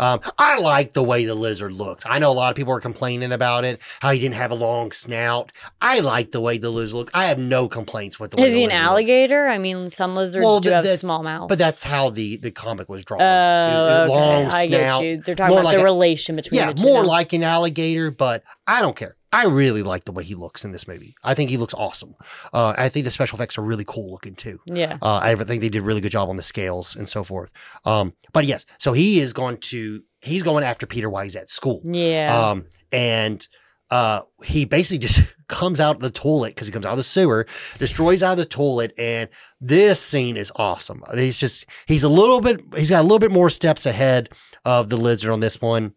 S2: Um, I like the way the lizard looks. I know a lot of people are complaining about it, how he didn't have a long snout. I like the way the lizard looks. I have no complaints with the
S1: Is
S2: the
S1: he an alligator? I mean, some lizards
S2: Well,
S1: do have small mouths.
S2: But that's how the, the comic was drawn.
S1: Oh,
S2: It- it-
S1: okay.
S2: Long
S1: I get
S2: snout.
S1: you. They're talking about
S2: like
S1: the
S2: a-
S1: relation between
S2: Yeah,
S1: the two.
S2: more
S1: now.
S2: like an alligator, but I don't care. I really like the way he looks in this movie. I think he looks awesome. Uh, I think the special effects are really cool looking too.
S1: Yeah.
S2: Uh, I think they did a really good job on the scales and so forth. Um, but yes, so he is going to he's going after Peter while he's at school.
S1: Yeah.
S2: Um, and uh, he basically just comes out of the toilet because he comes out of the sewer, destroys out of the toilet, and this scene is awesome. He's just he's a little bit he's got a little bit more steps ahead of the lizard on this one,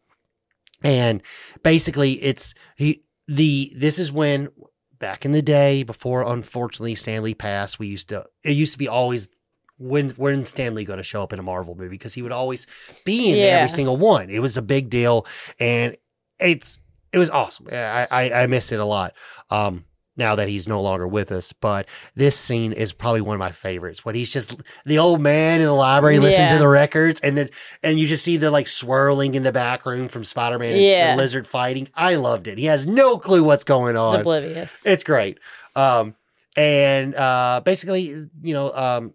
S2: and basically it's he the this is when back in the day before unfortunately Stan Lee passed, we used to it used to be always. When when Stan Lee going to show up in a Marvel movie? Because he would always be in
S1: Yeah.
S2: every single one. It was a big deal, and it's it was awesome. I I, I miss it a lot. Um, now that he's no longer with us, but this scene is probably one of my favorites. When he's just the old man in the library listening to the records, and then and you just see the like swirling in the back room from Spider Man and
S1: Yeah.
S2: the lizard fighting. I loved it. He has no clue what's going on.
S1: oblivious.
S2: It's great. Um, and uh, basically, you know, um,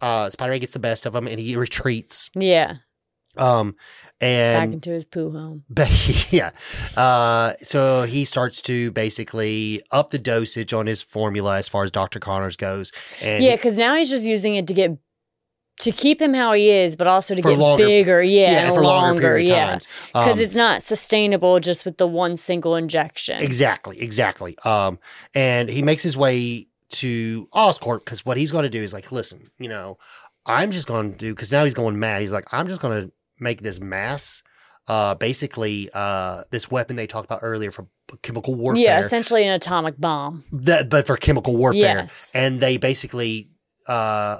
S2: uh, Spider Man gets the best of him, and he retreats.
S1: yeah.
S2: Um, and Back
S1: into his poo home.
S2: but yeah. Uh, so he starts to basically up the dosage on his formula as far as Dr. Connors goes. And
S1: Yeah, because now he's just using it to get to keep him how he is, but also to get
S2: longer-
S1: bigger. Yeah,
S2: yeah,
S1: and
S2: for longer,
S1: longer. yeah, because
S2: Um,
S1: it's not sustainable just with the one single injection.
S2: Exactly, exactly. Um, and he makes his way to Oscorp because what he's going to do is like, listen, you know, I'm just going to do because now he's going mad. He's like, I'm just going to make this mass, uh, basically, uh, this weapon they talked about earlier for chemical warfare.
S1: Yeah, essentially an atomic bomb.
S2: that, but for chemical warfare.
S1: Yes.
S2: And they basically uh,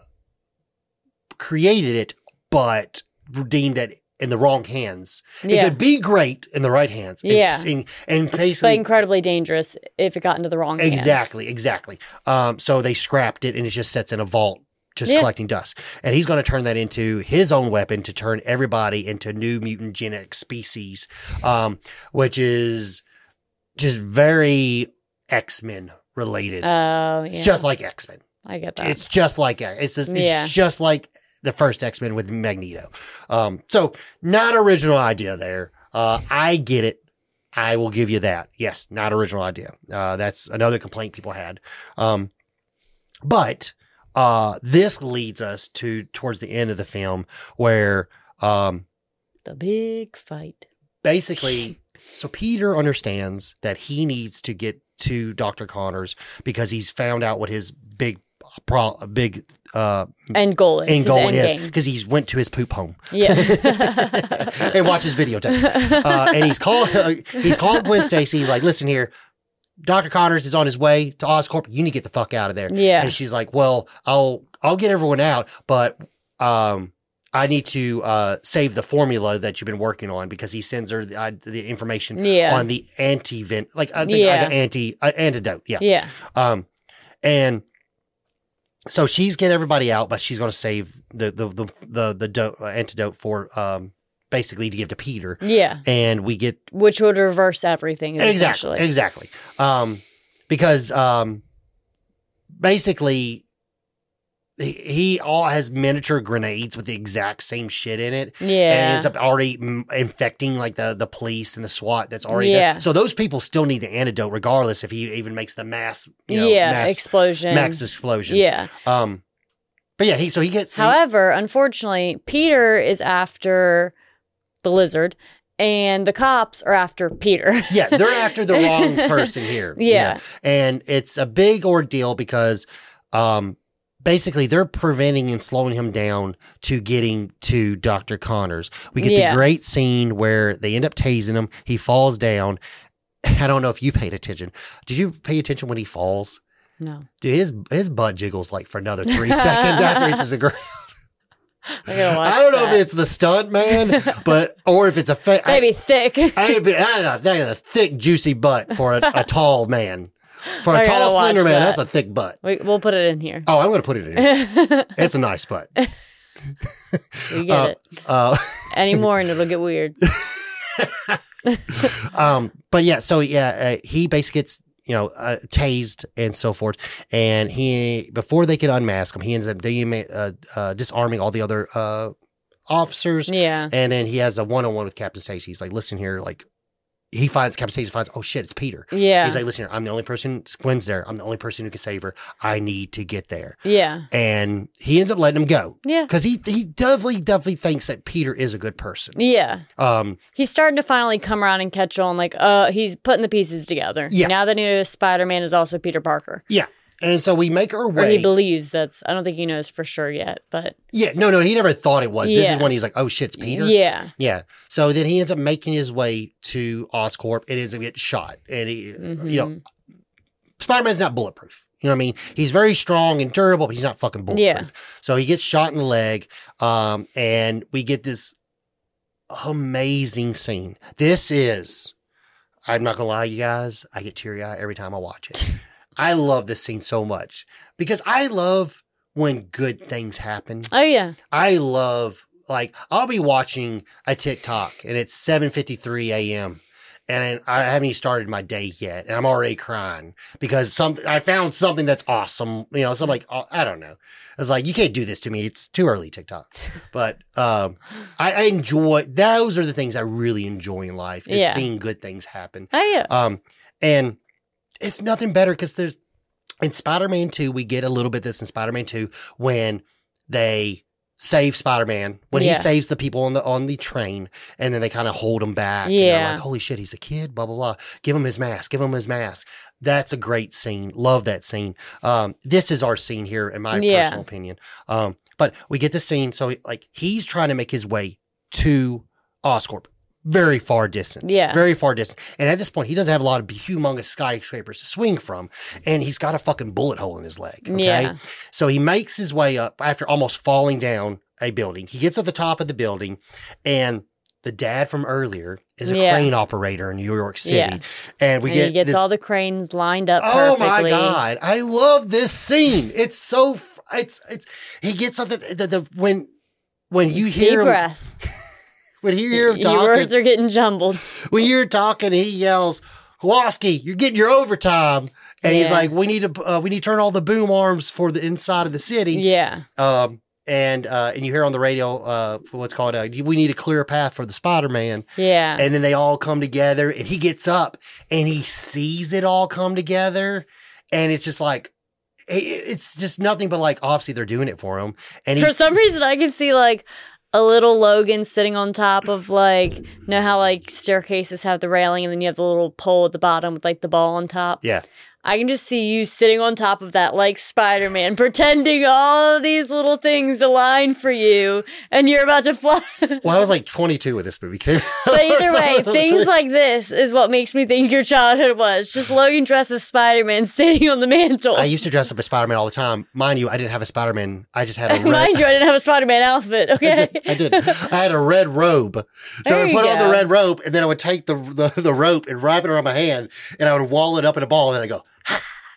S2: created it, but deemed it in the wrong hands.
S1: Yeah.
S2: It could be great in the right hands. And,
S1: Yeah.
S2: And, and
S1: but incredibly dangerous if it got into the wrong hands.
S2: exactly, exactly. Um, so they scrapped it, and it just sits in a vault just
S1: Yeah.
S2: collecting dust. And he's going to turn that into his own weapon to turn everybody into new mutant genetic species, um, which is just very X Men related.
S1: Oh, yeah.
S2: It's just like X Men.
S1: I get that.
S2: It's just like it's it's
S1: Yeah.
S2: just like the first X Men with Magneto. Um, so not original idea there. Uh, I get it. I will give you that. Yes, not original idea. Uh, that's another complaint people had. Um, but uh, this leads us to towards the end of the film where um,
S1: the big fight.
S2: basically, so Peter understands that he needs to get to Doctor Connors because he's found out what his big pro big uh
S1: End goal is.
S2: end goal is because he's went to his poop home
S1: Yeah.
S2: and watches videotapes. Uh, and he's called uh, he's called Gwen Stacy like, listen here, Doctor Connors is on his way to Oscorp. You need to get the fuck out of there.
S1: Yeah.
S2: And she's like, well, I'll I'll get everyone out, but um. I need to uh, save the formula that you've been working on because he sends her the, uh, the information
S1: Yeah.
S2: on the anti vent, like I think
S1: Yeah.
S2: uh, the anti uh, antidote. Yeah.
S1: yeah.
S2: Um, and so she's getting everybody out, but she's going to save the the the the, the do- antidote for um basically to give to Peter,
S1: Yeah.
S2: and we get
S1: Which would reverse everything
S2: exactly
S1: essentially.
S2: exactly um because um basically. He, he all has miniature grenades with the exact same shit in it,
S1: Yeah, and
S2: ends up already mm, infecting like the the police and the SWAT that's already
S1: Yeah.
S2: there. So those people still need the antidote, regardless if he even makes the mass, you know,
S1: yeah.
S2: mass
S1: explosion.
S2: max explosion.
S1: Yeah.
S2: Um, but yeah, he so he gets. he-
S1: However, unfortunately, Peter is after the lizard and the cops are after Peter.
S2: yeah, they're after the wrong person here. you
S1: Yeah.
S2: know. and it's a big ordeal because, um, basically they're preventing and slowing him down to getting to Doctor Connors. We get
S1: Yeah.
S2: the great scene where they end up tasing him. He falls down. I don't know if you paid attention. Did you pay attention when he falls?
S1: no.
S2: Dude, his his butt jiggles like for another three seconds after he hits the ground.
S1: I
S2: I don't know
S1: that.
S2: if it's the stunt man, but or if it's a fa- I-
S1: maybe thick.
S2: I, be, I don't know. That is a thick, juicy butt for a, a tall man. For a
S1: I
S2: tall, slender man,
S1: that.
S2: that's a thick butt.
S1: we, we'll put it in here.
S2: Oh, I'm going to put it in. It's a nice butt.
S1: We get
S2: Uh,
S1: it.
S2: uh,
S1: Any more and it'll get weird.
S2: um, but yeah, so yeah, uh, he basically gets you know uh, tased and so forth, and he before they can unmask him, he ends up de- uh, uh, disarming all the other uh, officers,
S1: Yeah.
S2: and then he has a one on one with Captain Stacy. He's like, "Listen here, like." He finds Captain Stacy finds, oh shit, it's Peter.
S1: Yeah.
S2: He's like, listen here, I'm the only person, Gwen's there. I'm the only person who can save her. I need to get there.
S1: yeah.
S2: And he ends up letting him go
S1: Yeah.
S2: because he, he definitely, definitely thinks that Peter is a good person.
S1: Yeah.
S2: Um,
S1: He's starting to finally come around and catch on. Like, uh, he's putting the pieces together.
S2: Yeah.
S1: Now that he knows Spider Man is also Peter Parker.
S2: yeah. And so we make our
S1: Or
S2: way.
S1: he believes that's, I don't think he knows for sure yet, but
S2: yeah, no, no, he never thought it was. This is
S1: Yeah.
S2: when he's like, oh shit, it's Peter.
S1: yeah.
S2: Yeah. So then he ends up making his way to Oscorp and ends up getting shot. And he, you know,
S1: Mhm.
S2: Spider Man's not bulletproof. You know what I mean? He's very strong and durable, but he's not fucking bulletproof.
S1: Yeah.
S2: So he gets shot in the leg, um, and we get this amazing scene. This is, I'm not gonna lie, you guys, I get teary eyed every time I watch it. I love this scene so much because I love when good things happen.
S1: Oh, yeah.
S2: I love like I'll be watching a TikTok and it's 7:53 a.m. and I haven't even started my day yet and I'm already crying because some I found something that's awesome. You know, something like oh, I don't know. It's like you can't do this to me. It's too early TikTok. But um, I, I enjoy those are the things I really enjoy in life is
S1: Yeah.
S2: seeing good things happen.
S1: Oh, yeah.
S2: Um, and it's nothing better because there's in Spider-Man 2, we get a little bit this in Spider-Man 2 when they save Spider-Man, when he saves the people on the on the train, and then they kind of hold him back. And
S1: Yeah.
S2: they're like, holy shit, he's a kid, blah, blah, blah. Give him his mask, give him his mask. That's a great scene. Love that scene. Um, this is our scene here, in my
S1: Yeah.
S2: personal opinion. Um, but we get the scene, so like he's trying to make his way to Oscorp. Very far distance.
S1: Yeah.
S2: Very far distance. And at this point, he doesn't have a lot of humongous skyscrapers to swing from. And he's got a fucking bullet hole in his leg. Okay.
S1: Yeah.
S2: So he makes his way up after almost falling down a building. He gets at the top of the building, and the dad from earlier is a
S1: Yeah.
S2: crane operator in New York City.
S1: Yes.
S2: And we
S1: and
S2: get
S1: he gets
S2: this,
S1: all the cranes lined up
S2: Oh
S1: perfectly.
S2: my god! I love this scene. It's so. it's it's he gets something the, the when when you
S1: Deep
S2: hear him
S1: breath.
S2: when you hear him
S1: Your
S2: talking
S1: words are getting jumbled.
S2: when you're talking, he yells, "Kowalski, you're getting your overtime," and he's like, "We need to uh, we need to turn all the boom arms for the inside of the city."
S1: Yeah.
S2: Um, and uh, and you hear on the radio, uh, what's called, uh, we need a clear path for the Spider Man.
S1: Yeah.
S2: And then they all come together, and he gets up and he sees it all come together, and it's just like. It's just nothing but like obviously they're doing it for him, and he
S1: For some reason, I can see like a little Logan sitting on top of like, know how like staircases have the railing and then you have the little pole at the bottom with like the ball on top?
S2: yeah
S1: I can just see you sitting on top of that like Spider Man, pretending all these little things align for you and you're about to fly.
S2: Well, I was like 22 when this movie came. out.
S1: But either way, things like this is what makes me think your childhood was just Logan dressed as Spider Man sitting on the mantle.
S2: I used to dress up as Spider Man all the time. Mind you, I didn't have a Spider Man. I just had a red.
S1: Mind you, I didn't have a Spider Man outfit.
S2: I
S1: Okay.
S2: did, I did. I had a red robe. So
S1: There
S2: I
S1: you
S2: put on the red robe and then I would take the, the, the rope and wrap it around my hand and I would wall it up in a ball and then I go,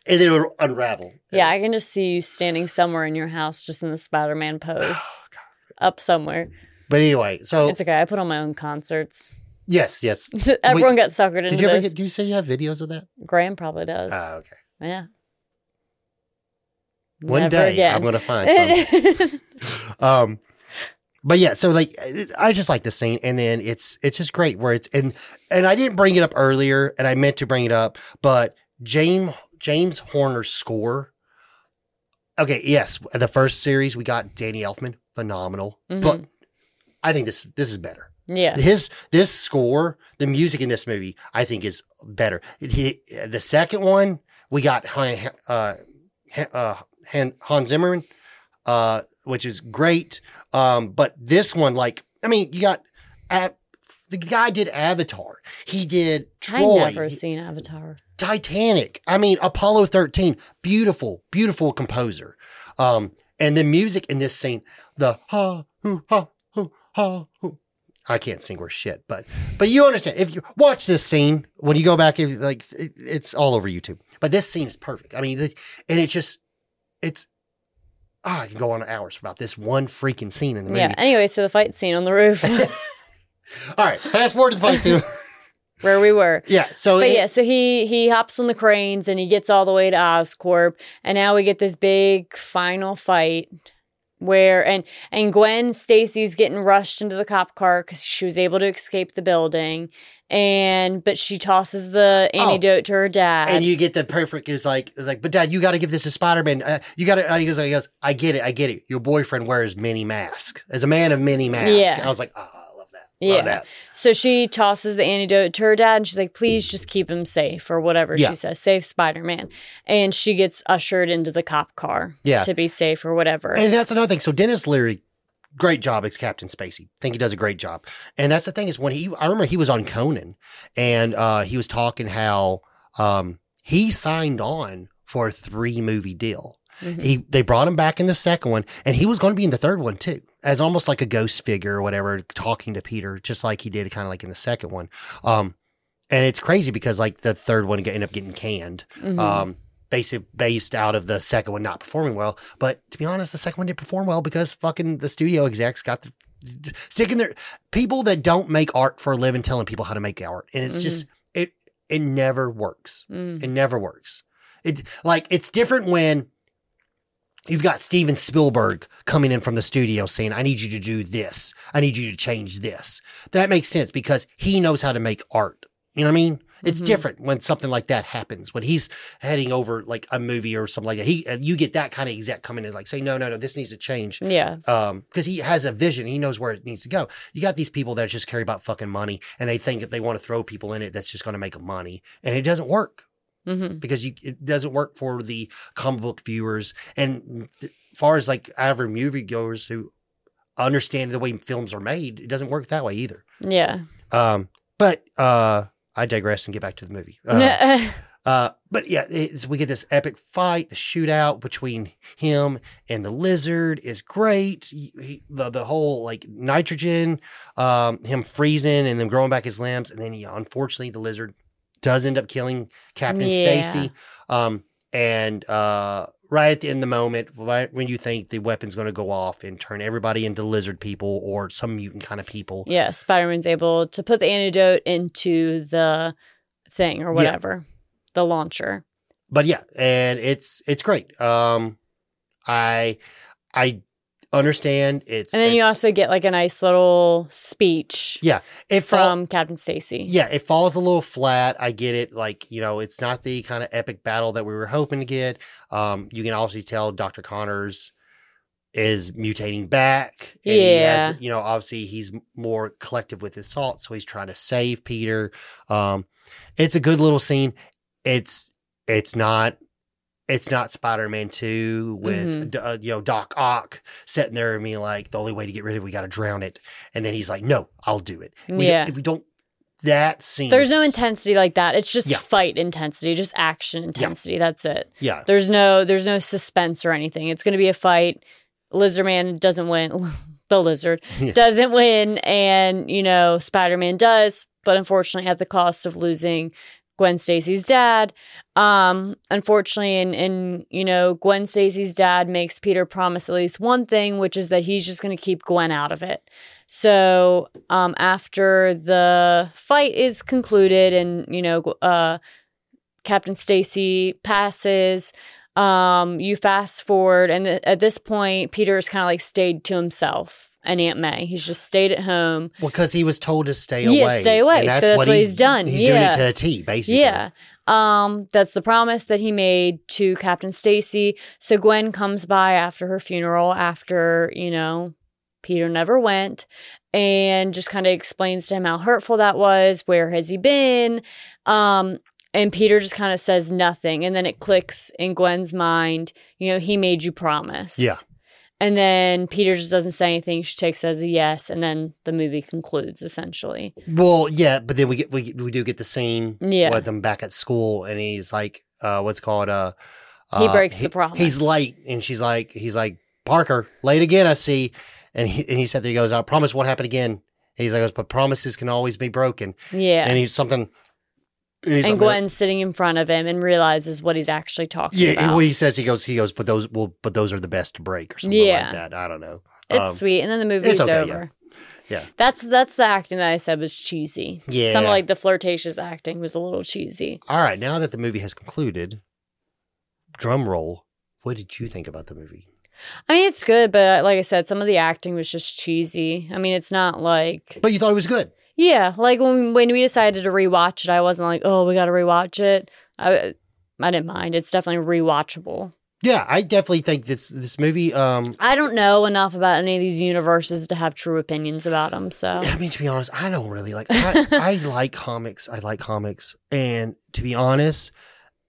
S2: and then it would unravel.
S1: Yeah, I can just see you standing somewhere in your house just in the Spider Man pose.
S2: Oh,
S1: up somewhere.
S2: But anyway, so
S1: It's okay. I put on my own concerts.
S2: yes, yes.
S1: Everyone got suckered into
S2: Did you ever
S1: this.
S2: get, do you say you have videos of that?
S1: Graham probably does.
S2: Ah, okay.
S1: yeah.
S2: One
S1: Never
S2: day
S1: again.
S2: I'm going to find some. um but yeah so like i just like the scene and then it's it's just great where it's and and i didn't bring it up earlier and i meant to bring it up but james james horner's score. Okay yes the first series we got danny elfman phenomenal. But i think this this is better.
S1: Yeah.
S2: his this score the music in this movie i think is better. He- the second one we got uh, uh, hans zimmerman uh, which is great. Um, but this one like i mean you got uh, the guy did avatar he did troy
S1: I've never seen Avatar.
S2: Titanic. I mean, Apollo 13. Beautiful, beautiful composer. Um, and the music in this scene, the ha, hoo, ha, hoo, ha, hoo. I can't sing worth shit, but but you understand. If you watch this scene when you go back, like it, it's all over YouTube. But this scene is perfect. I mean, and it's just it's. Ah, I can go on hours about this one freaking scene in the movie.
S1: Yeah. Anyway, so the fight scene on the roof
S2: All right, fast forward to the fight scene.
S1: where we were.
S2: yeah, so
S1: But
S2: it-
S1: yeah, so he he hops on the cranes and he gets all the way to Oscorp, and now we get this big final fight where and and Gwen Stacy's getting rushed into the cop car because she was able to escape the building, and but she tosses the antidote to her dad.
S2: Oh. And you get the perfect is like is like, but Dad, you got to give this to Spider Man. Uh, you got to. He goes, he goes, I get it, I get it. Your boyfriend wears mini mask As a man of mini mask.
S1: Yeah.
S2: And I was like, oh, I love that.
S1: Yeah. So she tosses the antidote to her dad and she's like, please just keep him safe or whatever
S2: Yeah.
S1: she says, save Spider Man. And she gets ushered into the cop car
S2: Yeah.
S1: to be safe or whatever.
S2: And that's another thing. So Denis Leary, great job as Captain Spacey. think he does a great job. And that's the thing is when he, I remember he was on Conan, and uh, he was talking how um, he signed on for a three movie deal.
S1: Mhm.
S2: He they brought him back in the second one, and he was going to be in the third one too, as almost like a ghost figure or whatever, talking to Peter, just like he did, kind of like in the second one. Um, and it's crazy because like the third one ended up getting canned,
S1: Mhm.
S2: um, basic based out of the second one not performing well. But to be honest, the second one did perform well because fucking the studio execs got the sticking their people that don't make art for a living telling people how to make art, and it's just it it never works.
S1: Mm.
S2: It never works. It like it's different when you've got Steven Spielberg coming in from the studio saying, "I need you to do this. I need you to change this." That makes sense because he knows how to make art. You know what I mean? It's
S1: Mhm.
S2: different when something like that happens. When he's heading over like a movie or something like that, he you get that kind of exec coming in like say, "No, no, no, this needs to change."
S1: Yeah.
S2: um, because he has a vision. He knows where it needs to go. You got these people that just care about fucking money, and they think if they want to throw people in it, that's just going to make them money, and it doesn't work
S1: hmm
S2: because you it doesn't work for the comic book viewers. And th- far as like average moviegoers who understand the way films are made it doesn't work that way either.
S1: Yeah.
S2: um but uh i digress and get back to the movie. Uh, uh but yeah it's, we get this epic fight the shootout between him and the lizard is great. He- he- the, the whole like nitrogen um him freezing and then growing back his limbs and then he, unfortunately the lizard does end up killing captain
S1: Yeah.
S2: stacy um and uh right at the end of the moment, right when you think the weapon's going to go off and turn everybody into lizard people or some mutant kind of people.
S1: Yeah, Spider Man's able to put the antidote into the thing or whatever, the launcher.
S2: But yeah, and it's it's great. Um, I I understand it's
S1: And then you also get like a nice little speech
S2: yeah it fall-
S1: from Captain Stacy.
S2: yeah it falls a little flat. I get it. Like you know, it's not the kind of epic battle that we were hoping to get. Um, you can obviously tell Doctor Connors is mutating back. And he
S1: Yeah.
S2: has, you know, obviously he's more collective with his thoughts, so he's trying to save Peter. Um, it's a good little scene. It's it's not it's not Spider-Man 2 with
S1: Mhm.
S2: Uh, you know Doc Ock sitting there and being like the only way to get rid of it we got to drown it and then he's like no I'll do it. We
S1: Yeah.
S2: don't, we don't that scene
S1: There's no intensity like that. It's just
S2: Yeah.
S1: fight intensity, just action intensity. That's it.
S2: Yeah.
S1: There's no there's no suspense or anything. It's going to be a fight. Lizardman doesn't win. the lizard
S2: Yeah.
S1: doesn't win and, you know, Spider-Man does, but unfortunately at the cost of losing Gwen Stacy's dad. Um unfortunately and and you know, Gwen Stacy's dad makes Peter promise at least one thing, which is that he's just going to keep Gwen out of it. So, um after the fight is concluded and, you know, uh Captain Stacy passes. Um, you fast forward, and th- at this point, Peter Peter's kind of like stayed to himself and Aunt May. He's just stayed at home.
S2: Well, because he was told to stay away.
S1: Yeah, stay away.
S2: And
S1: So that's what he's done.
S2: He's doing it to a T, basically.
S1: Yeah. Um, that's the promise that he made to Captain Stacy. So Gwen comes by after her funeral, after, you know, Peter never went, and just kind of explains to him how hurtful that was. Where has he been? Um, and Peter just kind of says nothing. And then it clicks in Gwen's mind, you know, he made you promise.
S2: Yeah.
S1: And then Peter just doesn't say anything. She takes as a yes. And then the movie concludes essentially.
S2: Well, yeah, but then we get we we do get the scene
S1: Yeah.
S2: with them back at school, and he's like, uh, what's called uh,
S1: He
S2: uh,
S1: breaks the promise.
S2: He's late, and she's like, he's like, Parker, late again, I see, and he and he said that he goes, I promise won't happen again. He's like, but promises can always be broken,
S1: Yeah.
S2: and he's something. And,
S1: and Gwen's sitting in front of him and realizes what he's actually talking about.
S2: yeah, well, he says he goes, he goes, but those, well, but those are the best to break, or something
S1: Yeah.
S2: like that. I don't know.
S1: it's
S2: Um,
S1: sweet, and then the movie's
S2: okay,
S1: over.
S2: Yeah. Yeah.
S1: That's that's the acting that I said was cheesy.
S2: Yeah.
S1: Some of like the flirtatious acting was a little cheesy.
S2: All right, now that the movie has concluded, drum roll. What did you think about the movie?
S1: I mean, it's good, but like I said, some of the acting was just cheesy. I mean, it's not like
S2: But you thought it was good.
S1: Yeah, like when when we decided to rewatch it, I wasn't like, oh, we got to rewatch it. I I didn't mind. It's definitely rewatchable.
S2: Yeah, I definitely think this this movie. Um,
S1: I don't know enough about any of these universes to have true opinions about them. So
S2: I mean, to be honest, I don't really like. I, I like comics. I like comics, and to be honest,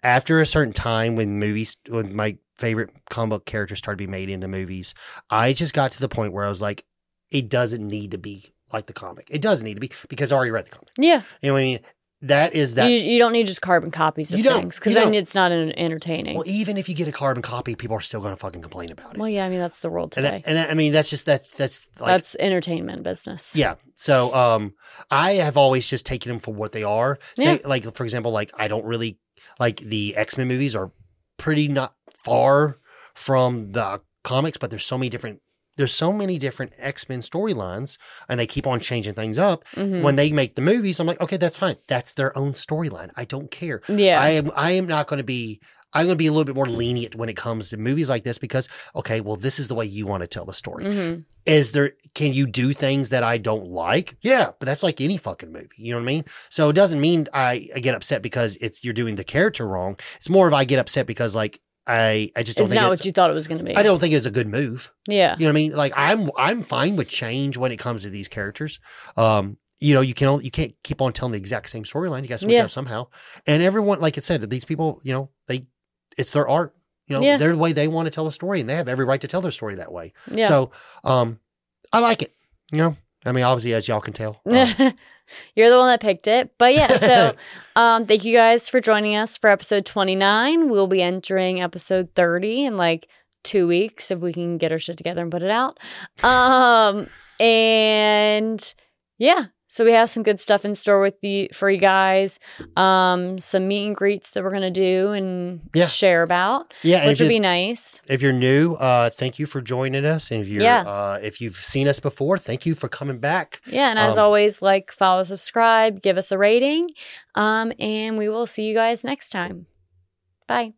S2: after a certain time when movies, when my favorite comic book characters started to be made into movies, I just got to the point where I was like, it doesn't need to be like the comic. It doesn't need to be because I already read the comic.
S1: yeah,
S2: You know what I mean? That is that.
S1: you, you don't need just carbon copies of
S2: You
S1: things because then
S2: don't.
S1: it's not en- entertaining.
S2: well, even if you get a carbon copy, people are still going to fucking complain about it.
S1: Well, yeah, I mean that's the world
S2: and
S1: today.
S2: that, and that, I mean, that's just that's that's like
S1: that's entertainment business.
S2: Yeah. So um I have always just taken them for what they are. Say
S1: Yeah.
S2: like for example, like I don't really like the X-Men movies are pretty not far from the comics, but there's so many different there's so many different X-Men storylines and they keep on changing things up.
S1: Mhm.
S2: When they make the movies, I'm like, okay, that's fine. That's their own storyline. I don't care.
S1: yeah,
S2: I am I am not going to be I'm going to be a little bit more lenient when it comes to movies like this because okay, well this is the way you want to tell the story
S1: Mhm.
S2: is there can you do things that I don't like? Yeah, but that's like any fucking movie. You know what I mean? So it doesn't mean I, I get upset because it's you're doing the character wrong. It's more of I get upset because like I I just don't
S1: it's
S2: think
S1: not what you thought it was going to be.
S2: I don't think it's a good move.
S1: Yeah,
S2: You know what I mean? Like I'm I'm fine with change when it comes to these characters. Um, you know, you can only, you can't keep on telling the exact same storyline. You got to switch it
S1: Yeah.
S2: up somehow. And everyone, like I said, these people, you know, they it's their art. You know,
S1: Yeah.
S2: the way they want to tell a story, and they have every right to tell their story that way.
S1: yeah.
S2: So, um, I like it. You know, I mean, obviously, as y'all can tell, um,
S1: You're the one that picked it. But yeah, so um, thank you guys for joining us for episode 29. We'll be entering episode 30 in like two weeks if we can get our shit together and put it out. Um, and yeah, So we have some good stuff in store with you for you guys. Um, some meet and greets that we're gonna do and
S2: Yeah.
S1: share about,
S2: Yeah,
S1: which would
S2: you,
S1: be nice.
S2: if you're new, uh, thank you for joining us. And if you're
S1: Yeah.
S2: uh, if you've seen us before, thank you for coming back.
S1: Yeah, and as
S2: Um,
S1: always, like, follow, subscribe, give us a rating, um, and we will see you guys next time. Bye.